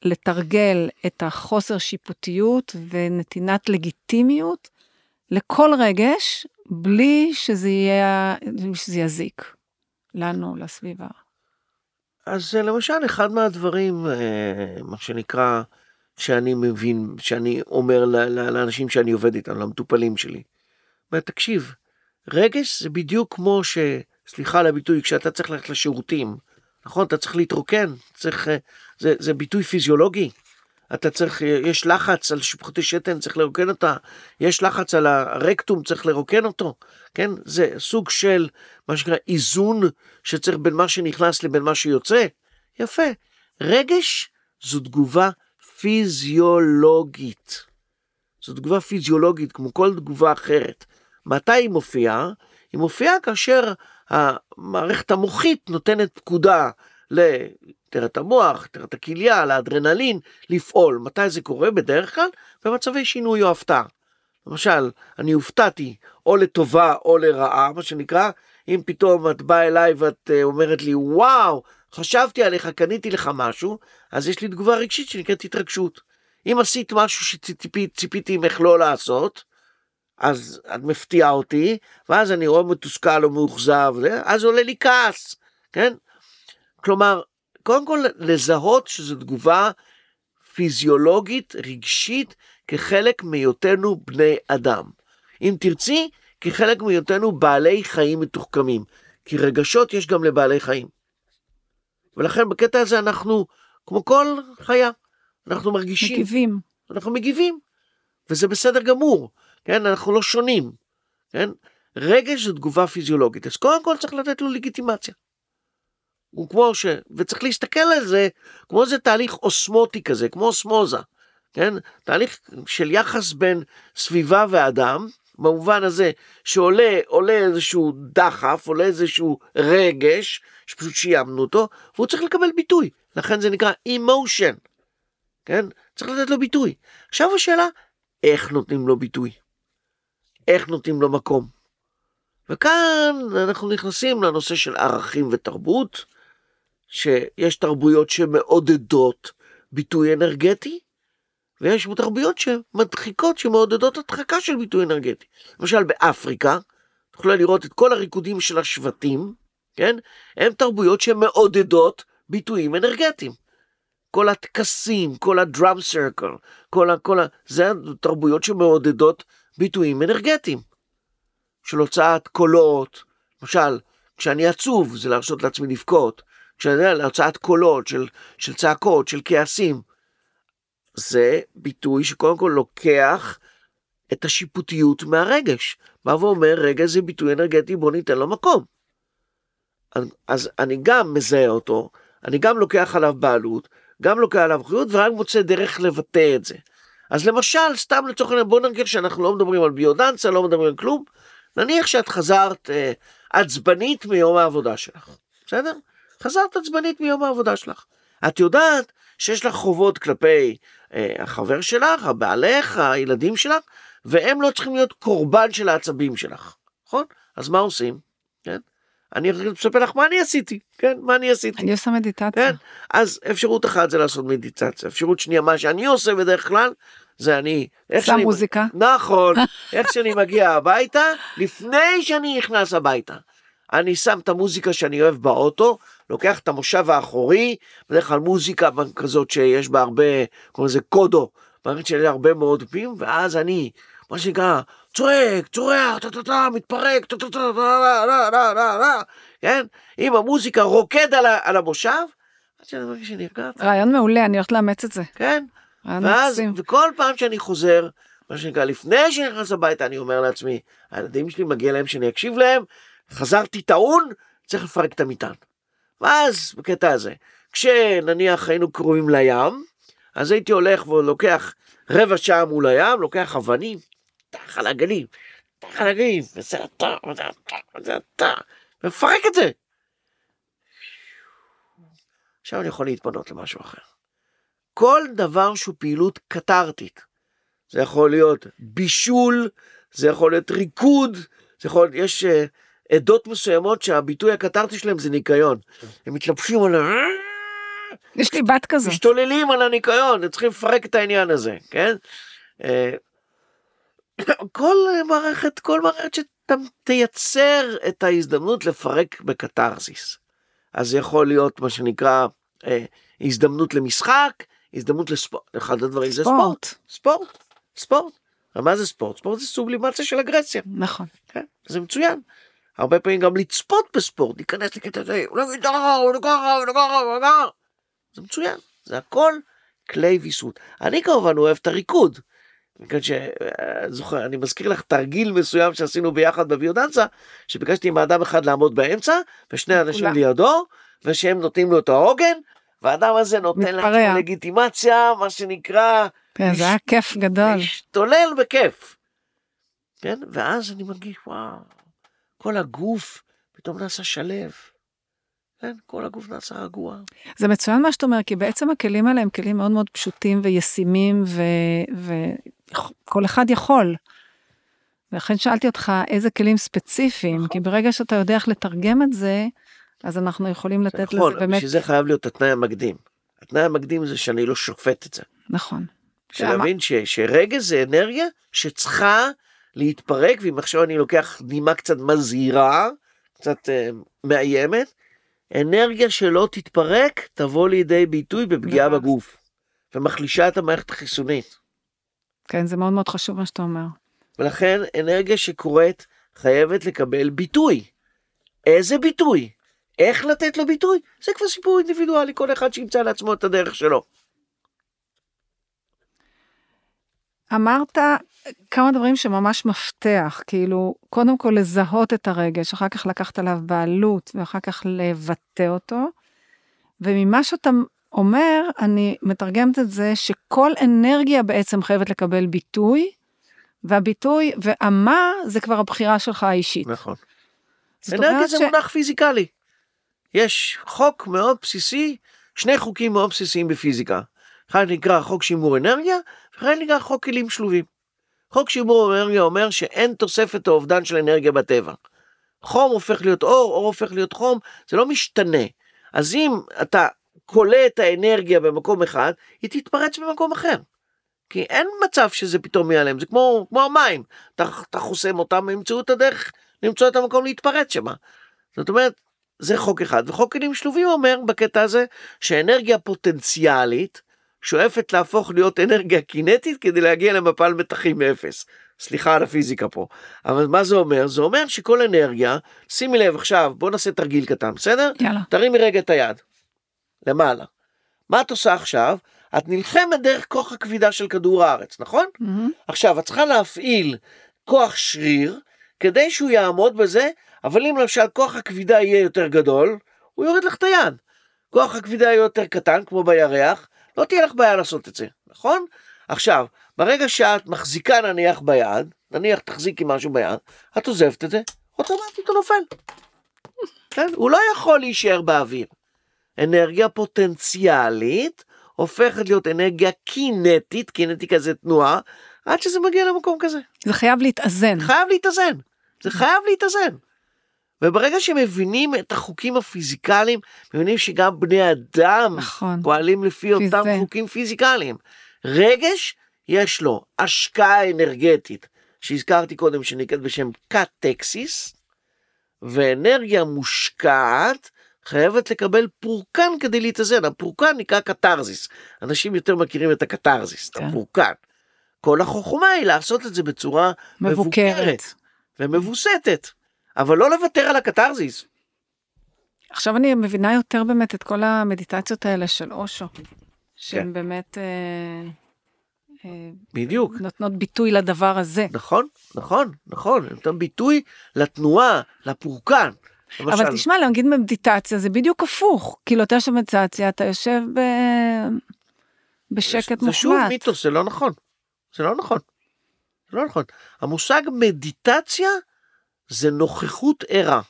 לתרגל את החוסר שיפוטיות ונתינת לגיטימיות לכל רגש, בלי שזה יהיה, שזה יזיק לנו, לסביבה.
אז למשל, אחד מהדברים, אה, מה שנקרא, שאני מבין, שאני אומר לאנשים שאני עובד איתם, למטופלים שלי. אומר, תקשיב, רגש זה בדיוק כמו ש... סליחה על הביטוי, כשאתה צריך ללכת לשירותים, נכון? אתה צריך להתרוקן, צריך, אה, זה, זה ביטוי פיזיולוגי. אתה צריך, יש לחץ על שפחותי שתן, צריך לרוקן אותה, יש לחץ על הרקטום, צריך לרוקן אותו, כן? זה סוג של מה שנקרא איזון שצריך בין מה שנכנס לבין מה שיוצא. יפה. רגש זו תגובה פיזיולוגית. זו תגובה פיזיולוגית כמו כל תגובה אחרת. מתי היא מופיעה? היא מופיעה כאשר המערכת המוחית נותנת פקודה ליתרת המוח, יתרת הכליה, לאדרנלין, לפעול. מתי זה קורה? בדרך כלל במצבי שינוי או הפתעה. למשל, אני הופתעתי או לטובה או לרעה, מה שנקרא, אם פתאום את באה אליי ואת אה, אומרת לי, וואו, חשבתי עליך, קניתי לך משהו, אז יש לי תגובה רגשית שנקראת התרגשות. אם עשית משהו שציפיתי ממך לא לעשות, אז את מפתיעה אותי, ואז אני רואה מתוסכל או מאוכזב, אז עולה לי כעס, כן? כלומר, קודם כל לזהות שזו תגובה פיזיולוגית, רגשית, כחלק מהיותנו בני אדם. אם תרצי, כחלק מהיותנו בעלי חיים מתוחכמים. כי רגשות יש גם לבעלי חיים. ולכן בקטע הזה אנחנו, כמו כל חיה, אנחנו מרגישים.
מגיבים.
אנחנו מגיבים, וזה בסדר גמור, כן? אנחנו לא שונים, כן? רגש זו תגובה פיזיולוגית, אז קודם כל צריך לתת לו לגיטימציה. הוא כמו ש... וצריך להסתכל על זה כמו איזה תהליך אוסמוטי כזה, כמו אוסמוזה, כן? תהליך של יחס בין סביבה ואדם, במובן הזה שעולה עולה איזשהו דחף, עולה איזשהו רגש, שפשוט שיימנו אותו, והוא צריך לקבל ביטוי, לכן זה נקרא emotion, כן? צריך לתת לו ביטוי. עכשיו השאלה, איך נותנים לו ביטוי? איך נותנים לו מקום? וכאן אנחנו נכנסים לנושא של ערכים ותרבות, שיש תרבויות שמעודדות ביטוי אנרגטי, ויש תרבויות שמדחיקות, שמעודדות הדחקה של ביטוי אנרגטי. למשל באפריקה, את יכולה לראות את כל הריקודים של השבטים, כן? הם תרבויות שמעודדות ביטויים אנרגטיים. כל הטקסים, כל הדראם סרקל, כל ה... כל ה... זה תרבויות שמעודדות ביטויים אנרגטיים. של הוצאת קולות, למשל, כשאני עצוב זה להרשות לעצמי לבכות, כשאני יודע, להוצאת קולות, של, של צעקות, של כעסים. זה ביטוי שקודם כל לוקח את השיפוטיות מהרגש. בא ואומר, רגע זה ביטוי אנרגטי, בוא ניתן לו מקום. אז אני גם מזהה אותו, אני גם לוקח עליו בעלות, גם לוקח עליו אחריות ורק מוצא דרך לבטא את זה. אז למשל, סתם לצורך העניין, בוא נגיד שאנחנו לא מדברים על ביודנצה, לא מדברים על כלום, נניח שאת חזרת אה, עצבנית מיום העבודה שלך, בסדר? חזרת עצבנית מיום העבודה שלך. את יודעת שיש לך חובות כלפי החבר שלך, הבעלך, הילדים שלך, והם לא צריכים להיות קורבן של העצבים שלך, נכון? אז מה עושים? כן? אני אספר לך מה אני עשיתי, כן? מה אני עשיתי.
אני עושה מדיטציה.
כן? אז אפשרות אחת זה לעשות מדיטציה, אפשרות שנייה, מה שאני עושה בדרך כלל, זה אני...
שם
שאני-
מוזיקה.
נכון, איך שאני מגיע הביתה, לפני שאני נכנס הביתה. אני שם את המוזיקה שאני אוהב באוטו, לוקח את המושב האחורי, בדרך כלל מוזיקה כזאת שיש בה הרבה, קוראים לזה קודו, מערכת של הרבה מאוד פעמים, ואז אני, מה שנקרא, צועק, צורח, טה טה טה, מתפרק, טה טה טה, טה, טה, טה, טה, טה, כן? עם המוזיקה רוקד על המושב, עד שאני מרגיש שנרגעת,
רעיון מעולה, אני הולכת לאמץ את זה.
כן? ואז. וכל פעם שאני חוזר, מה שנקרא, לפני שאני נכנס הביתה, אני אומר לעצמי, הילדים שלי, מגיע להם שאני אקשיב להם, חזרתי טעון, צריך לפרק את המטען. ואז, בקטע הזה, כשנניח היינו קרובים לים, אז הייתי הולך ולוקח רבע שעה מול הים, לוקח אבנים, טח על הגלים, טח על הגלים, וזה אתה, וזה אתה, וזה אתה, ומפרק את זה. עכשיו אני יכול להתפנות למשהו אחר. כל דבר שהוא פעילות קתרתית. זה יכול להיות בישול, זה יכול להיות ריקוד, זה יכול להיות, יש uh, עדות מסוימות שהביטוי הקתרתי שלהם זה ניקיון. הם מתלבשים על ה...
יש לי בת כזאת.
משתוללים על הניקיון, הם צריכים לפרק את העניין הזה, כן? אה, כל מערכת, כל מערכת שתייצר את ההזדמנות לפרק בקתרזיס. אז זה יכול להיות מה שנקרא אה, הזדמנות למשחק, הזדמנות לספורט, אחד הדברים זה ספורט,
ספורט.
ספורט, ספורט. אבל מה זה ספורט? ספורט זה סובלימציה של אגרסיה,
נכון.
כן? זה מצוין. הרבה פעמים גם לצפות בספורט, להיכנס הזה, הוא לא יגיד ככה, הוא לא ככה, הוא לא ככה, הוא לא ככה. זה מצוין, זה הכל כלי ויסות. אני כמובן אוהב את הריקוד. מכיוון שזוכר, אני מזכיר לך תרגיל מסוים שעשינו ביחד בביודנצה, שביקשתי מאדם אחד לעמוד באמצע, ושני אנשים
כולם.
לידו, ושהם נותנים לו את העוגן, והאדם הזה נותן. לעצמו לגיטימציה, מה שנקרא,
כן, זה היה כיף גדול.
להשתולל בכיף. כן, ואז אני מרגיש, וואו, כל הגוף פתאום נעשה שלב. כן, כל הגוף נעשה רגוע.
זה מצוין מה שאתה אומר, כי בעצם הכלים האלה הם כלים מאוד מאוד פשוטים וישימים, וכל אחד יכול. ולכן שאלתי אותך איזה כלים ספציפיים,
נכון.
כי ברגע שאתה יודע איך לתרגם את זה, אז אנחנו יכולים לתת
נכון,
לזה באמת,
בשביל זה חייב להיות התנאי המקדים. התנאי המקדים זה שאני לא שופט את זה.
נכון.
שלהבין ש, שרגש זה אנרגיה שצריכה להתפרק, ואם עכשיו אני לוקח נימה קצת מזהירה, קצת אה, מאיימת, אנרגיה שלא תתפרק תבוא לידי ביטוי בפגיעה
ממש.
בגוף, ומחלישה את המערכת החיסונית.
כן, זה מאוד מאוד חשוב מה שאתה אומר.
ולכן אנרגיה שקורית חייבת לקבל ביטוי. איזה ביטוי? איך לתת לו ביטוי? זה כבר סיפור אינדיבידואלי, כל אחד שימצא לעצמו את הדרך שלו.
אמרת כמה דברים שממש מפתח, כאילו, קודם כל לזהות את הרגש, אחר כך לקחת עליו בעלות, ואחר כך לבטא אותו. וממה שאתה אומר, אני מתרגמת את זה שכל אנרגיה בעצם חייבת לקבל ביטוי, והביטוי, והמה זה כבר הבחירה שלך האישית.
נכון. אנרגיה זה
ש...
מונח פיזיקלי. יש חוק מאוד בסיסי, שני חוקים מאוד בסיסיים בפיזיקה. אחד נקרא חוק שימור אנרגיה, ואחד נקרא חוק כלים שלובים. חוק שימור אנרגיה אומר שאין תוספת או אובדן של אנרגיה בטבע. חום הופך להיות אור, אור הופך להיות חום, זה לא משתנה. אז אם אתה כולא את האנרגיה במקום אחד, היא תתפרץ במקום אחר. כי אין מצב שזה פתאום ייעלם, זה כמו, כמו המים, אתה, אתה חוסם אותם, ימצאו את הדרך למצוא את המקום להתפרץ שמה. זאת אומרת, זה חוק אחד, וחוק כלים שלובים אומר בקטע הזה שאנרגיה פוטנציאלית שואפת להפוך להיות אנרגיה קינטית כדי להגיע למפל מתחים מאפס. סליחה על הפיזיקה פה. אבל מה זה אומר? זה אומר שכל אנרגיה, שימי לב עכשיו, בוא נעשה תרגיל קטן, בסדר?
יאללה.
תרימי רגע את היד, למעלה. מה את עושה עכשיו? את נלחמת דרך כוח הכבידה של כדור הארץ, נכון?
מהמם.
עכשיו, את צריכה להפעיל כוח שריר כדי שהוא יעמוד בזה, אבל אם למשל כוח הכבידה יהיה יותר גדול, הוא יוריד לך את היד. כוח הכבידה יהיה יותר קטן, כמו בירח, לא תהיה לך בעיה לעשות את זה, נכון? עכשיו, ברגע שאת מחזיקה נניח ביד, נניח תחזיקי משהו ביד, את עוזבת את זה, אוטומטית הוא נופל. כן? הוא לא יכול להישאר באוויר. אנרגיה פוטנציאלית הופכת להיות אנרגיה קינטית, קינטיקה זה תנועה, עד שזה מגיע למקום כזה.
זה חייב להתאזן.
חייב להתאזן. זה חייב להתאזן. וברגע שמבינים את החוקים הפיזיקליים, מבינים שגם בני אדם
נכון.
פועלים לפי
לפי
אותם. חוקים פיזיקליים. רגש, יש לו השקעה אנרגטית, שהזכרתי קודם, שנקראת בשם קטקסיס, ואנרגיה מושקעת חייבת לקבל פורקן כדי להתאזן. הפורקן נקרא קתרזיס. אנשים יותר מכירים את הקתרזיס, את
כן.
הפורקן. כל החוכמה היא לעשות את זה בצורה
מבוקרת.
מבוקרת ומבוסתת, אבל לא לוותר על הקתרזיס.
עכשיו אני מבינה יותר באמת את כל המדיטציות האלה של אושו, שהן
כן.
באמת אה, אה,
בדיוק.
נותנות ביטוי לדבר הזה.
נכון, נכון, נכון, נותן ביטוי לתנועה, לפורקן.
אבל
למשל,
תשמע, להגיד במדיטציה זה בדיוק הפוך. כאילו, אתה יושב במדיטציה, אתה יושב ב... בשקט
זה שוב
מוחלט.
מיתוס, זה לא נכון. זה לא נכון. זה לא נכון. המושג מדיטציה זה נוכחות ערה.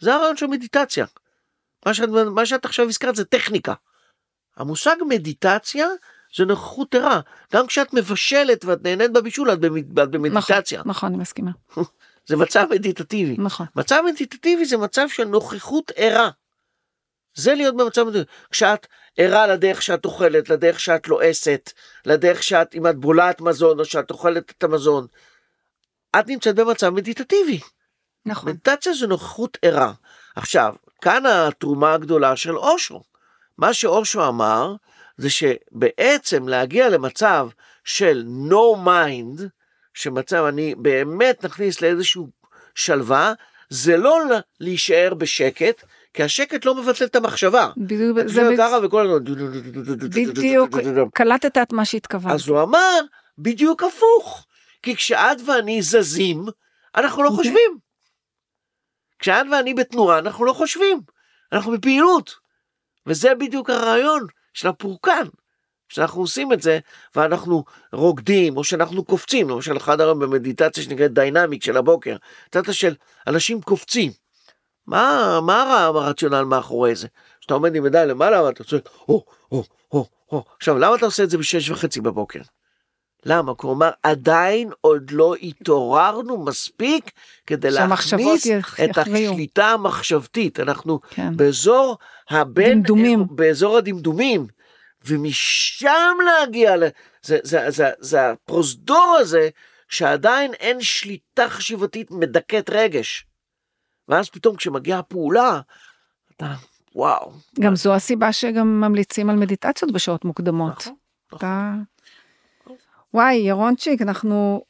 זה הרעיון של מדיטציה. מה שאת, מה שאת עכשיו הזכרת זה טכניקה. המושג מדיטציה זה נוכחות ערה. גם כשאת מבשלת ואת נהנית בבישול את במד- את במדיטציה.
נכון, נכון, אני מסכימה.
זה מצב מדיטטיבי.
נכון.
מצב מדיטטיבי זה מצב של נוכחות ערה. זה להיות במצב מדיטטיבי. כשאת ערה לדרך שאת אוכלת, לדרך שאת לועסת, לדרך שאת, אם את בולעת מזון או שאת אוכלת את המזון, את נמצאת במצב מדיטטיבי.
נכון.
מדיטציה זה נוכחות ערה. עכשיו, כאן התרומה הגדולה של אושו. מה שאושו אמר, זה שבעצם להגיע למצב של no mind, שמצב אני באמת נכניס לאיזשהו שלווה, זה לא להישאר בשקט, כי השקט לא מבטל את המחשבה.
בדיוק, זה
הזמן...
בדיוק, קלטת את מה שהתכוונת.
אז הוא אמר, בדיוק הפוך. כי כשאת ואני זזים, אנחנו לא
אוקיי.
חושבים. כשאת ואני בתנועה, אנחנו לא חושבים. אנחנו בפעילות. וזה בדיוק הרעיון של הפורקן. שאנחנו עושים את זה, ואנחנו רוקדים, או שאנחנו קופצים, למשל אחד הרעיון במדיטציה שנקראת דיינמיק של הבוקר, קצת של אנשים קופצים. מה, מה הר- הרציונל מאחורי זה? שאתה עומד עם ידיים למעלה ואתה צועק, הו, הו, הו, הו. עכשיו, למה אתה עושה את זה בשש וחצי בבוקר? למה? כלומר, עדיין עוד לא התעוררנו מספיק כדי להכניס את
יכריעו.
השליטה המחשבתית. אנחנו
כן.
באזור הבין...
דמדומים.
באזור הדמדומים. ומשם להגיע, ל... זה, זה, זה, זה הפרוזדור הזה, שעדיין אין שליטה חשיבתית מדכאת רגש. ואז פתאום כשמגיעה הפעולה, אתה, וואו.
גם זו הסיבה שגם ממליצים על מדיטציות בשעות מוקדמות.
נכון, נכון.
אתה... וואי, ירונצ'יק, אנחנו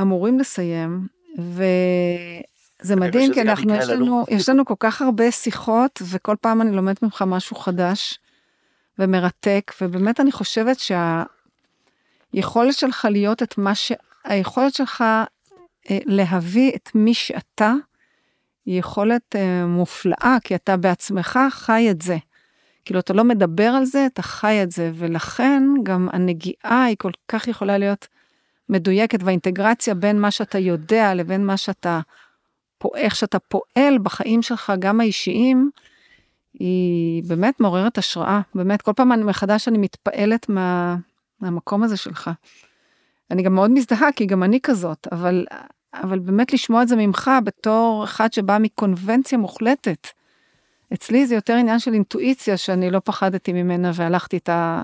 אמורים לסיים, וזה מדהים, כי אנחנו, יש
לנו.
לנו, יש לנו כל כך הרבה שיחות, וכל פעם אני לומדת ממך משהו חדש ומרתק, ובאמת אני חושבת שהיכולת שלך להיות את מה ש... היכולת שלך אה, להביא את מי שאתה, היא יכולת אה, מופלאה, כי אתה בעצמך חי את זה. כאילו, אתה לא מדבר על זה, אתה חי את זה, ולכן גם הנגיעה היא כל כך יכולה להיות מדויקת, והאינטגרציה בין מה שאתה יודע לבין מה שאתה, איך שאתה פועל בחיים שלך, גם האישיים, היא באמת מעוררת השראה. באמת, כל פעם אני מחדש אני מתפעלת מה, מהמקום הזה שלך. אני גם מאוד מזדהה, כי גם אני כזאת, אבל, אבל באמת לשמוע את זה ממך בתור אחד שבא מקונבנציה מוחלטת. אצלי זה יותר עניין של אינטואיציה שאני לא פחדתי ממנה והלכתי איתה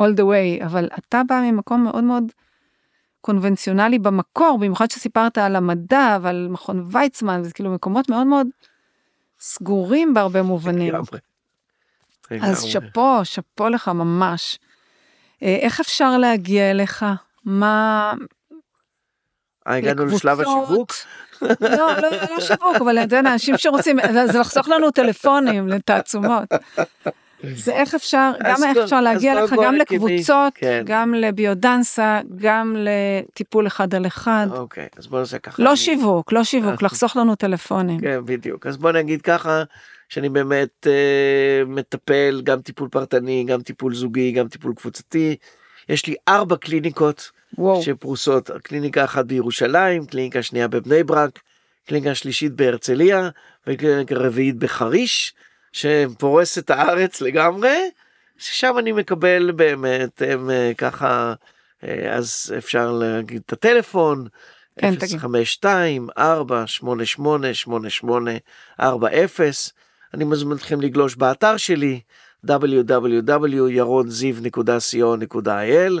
all the way, אבל אתה בא ממקום מאוד מאוד קונבנציונלי במקור, במיוחד שסיפרת על המדע ועל מכון ויצמן, זה כאילו מקומות מאוד מאוד סגורים בהרבה מובנים. אז. שאפו, שאפו לך ממש. אה, איך אפשר להגיע אליך? מה...
הגענו לשלב? השיווק?
לא, לא, לא שיווק, אבל אתה יודע, אנשים שרוצים, זה לחסוך לנו טלפונים לתעצומות. זה איך אפשר, גם איך אפשר להגיע לך גם לקבוצות,
כן.
גם לביודנסה, גם לטיפול אחד על אחד.
אוקיי, אז בוא נעשה ככה.
לא שיווק, לא שיווק,
אה.
לחסוך לנו טלפונים.
כן, בדיוק. אז בוא נגיד ככה, שאני באמת אה, מטפל גם טיפול פרטני, גם טיפול זוגי, גם טיפול קבוצתי. יש לי ארבע קליניקות
וואו.
שפרוסות, קליניקה אחת בירושלים, קליניקה שנייה בבני ברק, קליניקה שלישית בהרצליה, וקליניקה רביעית בחריש, שפורס את הארץ לגמרי, ששם אני מקבל באמת, הם אה, ככה, אה, אז אפשר להגיד את הטלפון,
כן, תגיד.
052 488 8840 אני מזמין אתכם לגלוש באתר שלי www.yaronziv.co.il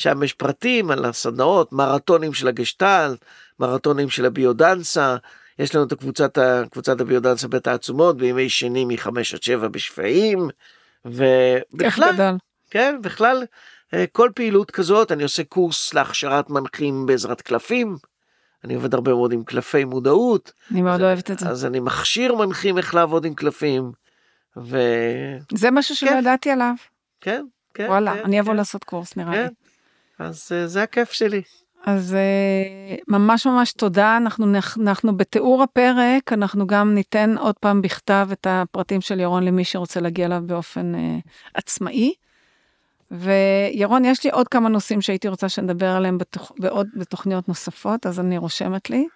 שם יש פרטים על הסדנאות, מרתונים של הגשטלט, מרתונים של הביודנסה, יש לנו את הקבוצת, קבוצת הביודנסה בית העצומות בימי שני מ-5 עד 7 בשפיים, ובכלל,
גדל.
כן, בכלל, אה, כל פעילות כזאת, אני עושה קורס להכשרת מנחים בעזרת קלפים, אני עובד הרבה מאוד עם קלפי מודעות,
אני מאוד אוהבת את זה.
אז אני מכשיר מנחים איך לעבוד עם קלפים, וכן,
זה משהו שלא
כן.
ידעתי עליו.
כן, כן.
וואלה,
כן,
אני אבוא
כן,
לעשות קורס נראה לי.
אז אה, זה הכיף שלי.
אז אה, ממש ממש תודה, אנחנו, נח- אנחנו בתיאור הפרק, אנחנו גם ניתן עוד פעם בכתב את הפרטים של ירון למי שרוצה להגיע אליו באופן אה, עצמאי. וירון, יש לי עוד כמה נושאים שהייתי רוצה שנדבר עליהם בתוכ... בעוד, בתוכניות נוספות, אז אני רושמת לי.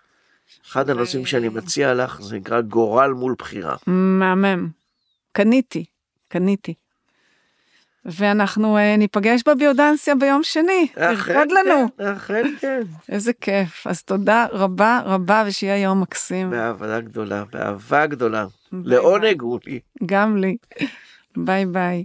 אחד הנושאים שאני מציע לך זה נקרא גורל מול בחירה.
מהמם. קניתי, קניתי. ואנחנו אה, ניפגש בביודנסיה ביום שני, תרקוד לנו.
כן, אכן כן.
איזה כיף. אז תודה רבה רבה, ושיהיה יום מקסים.
באהבה גדולה, באהבה גדולה. לעונג הוא לי.
גם לי. ביי ביי.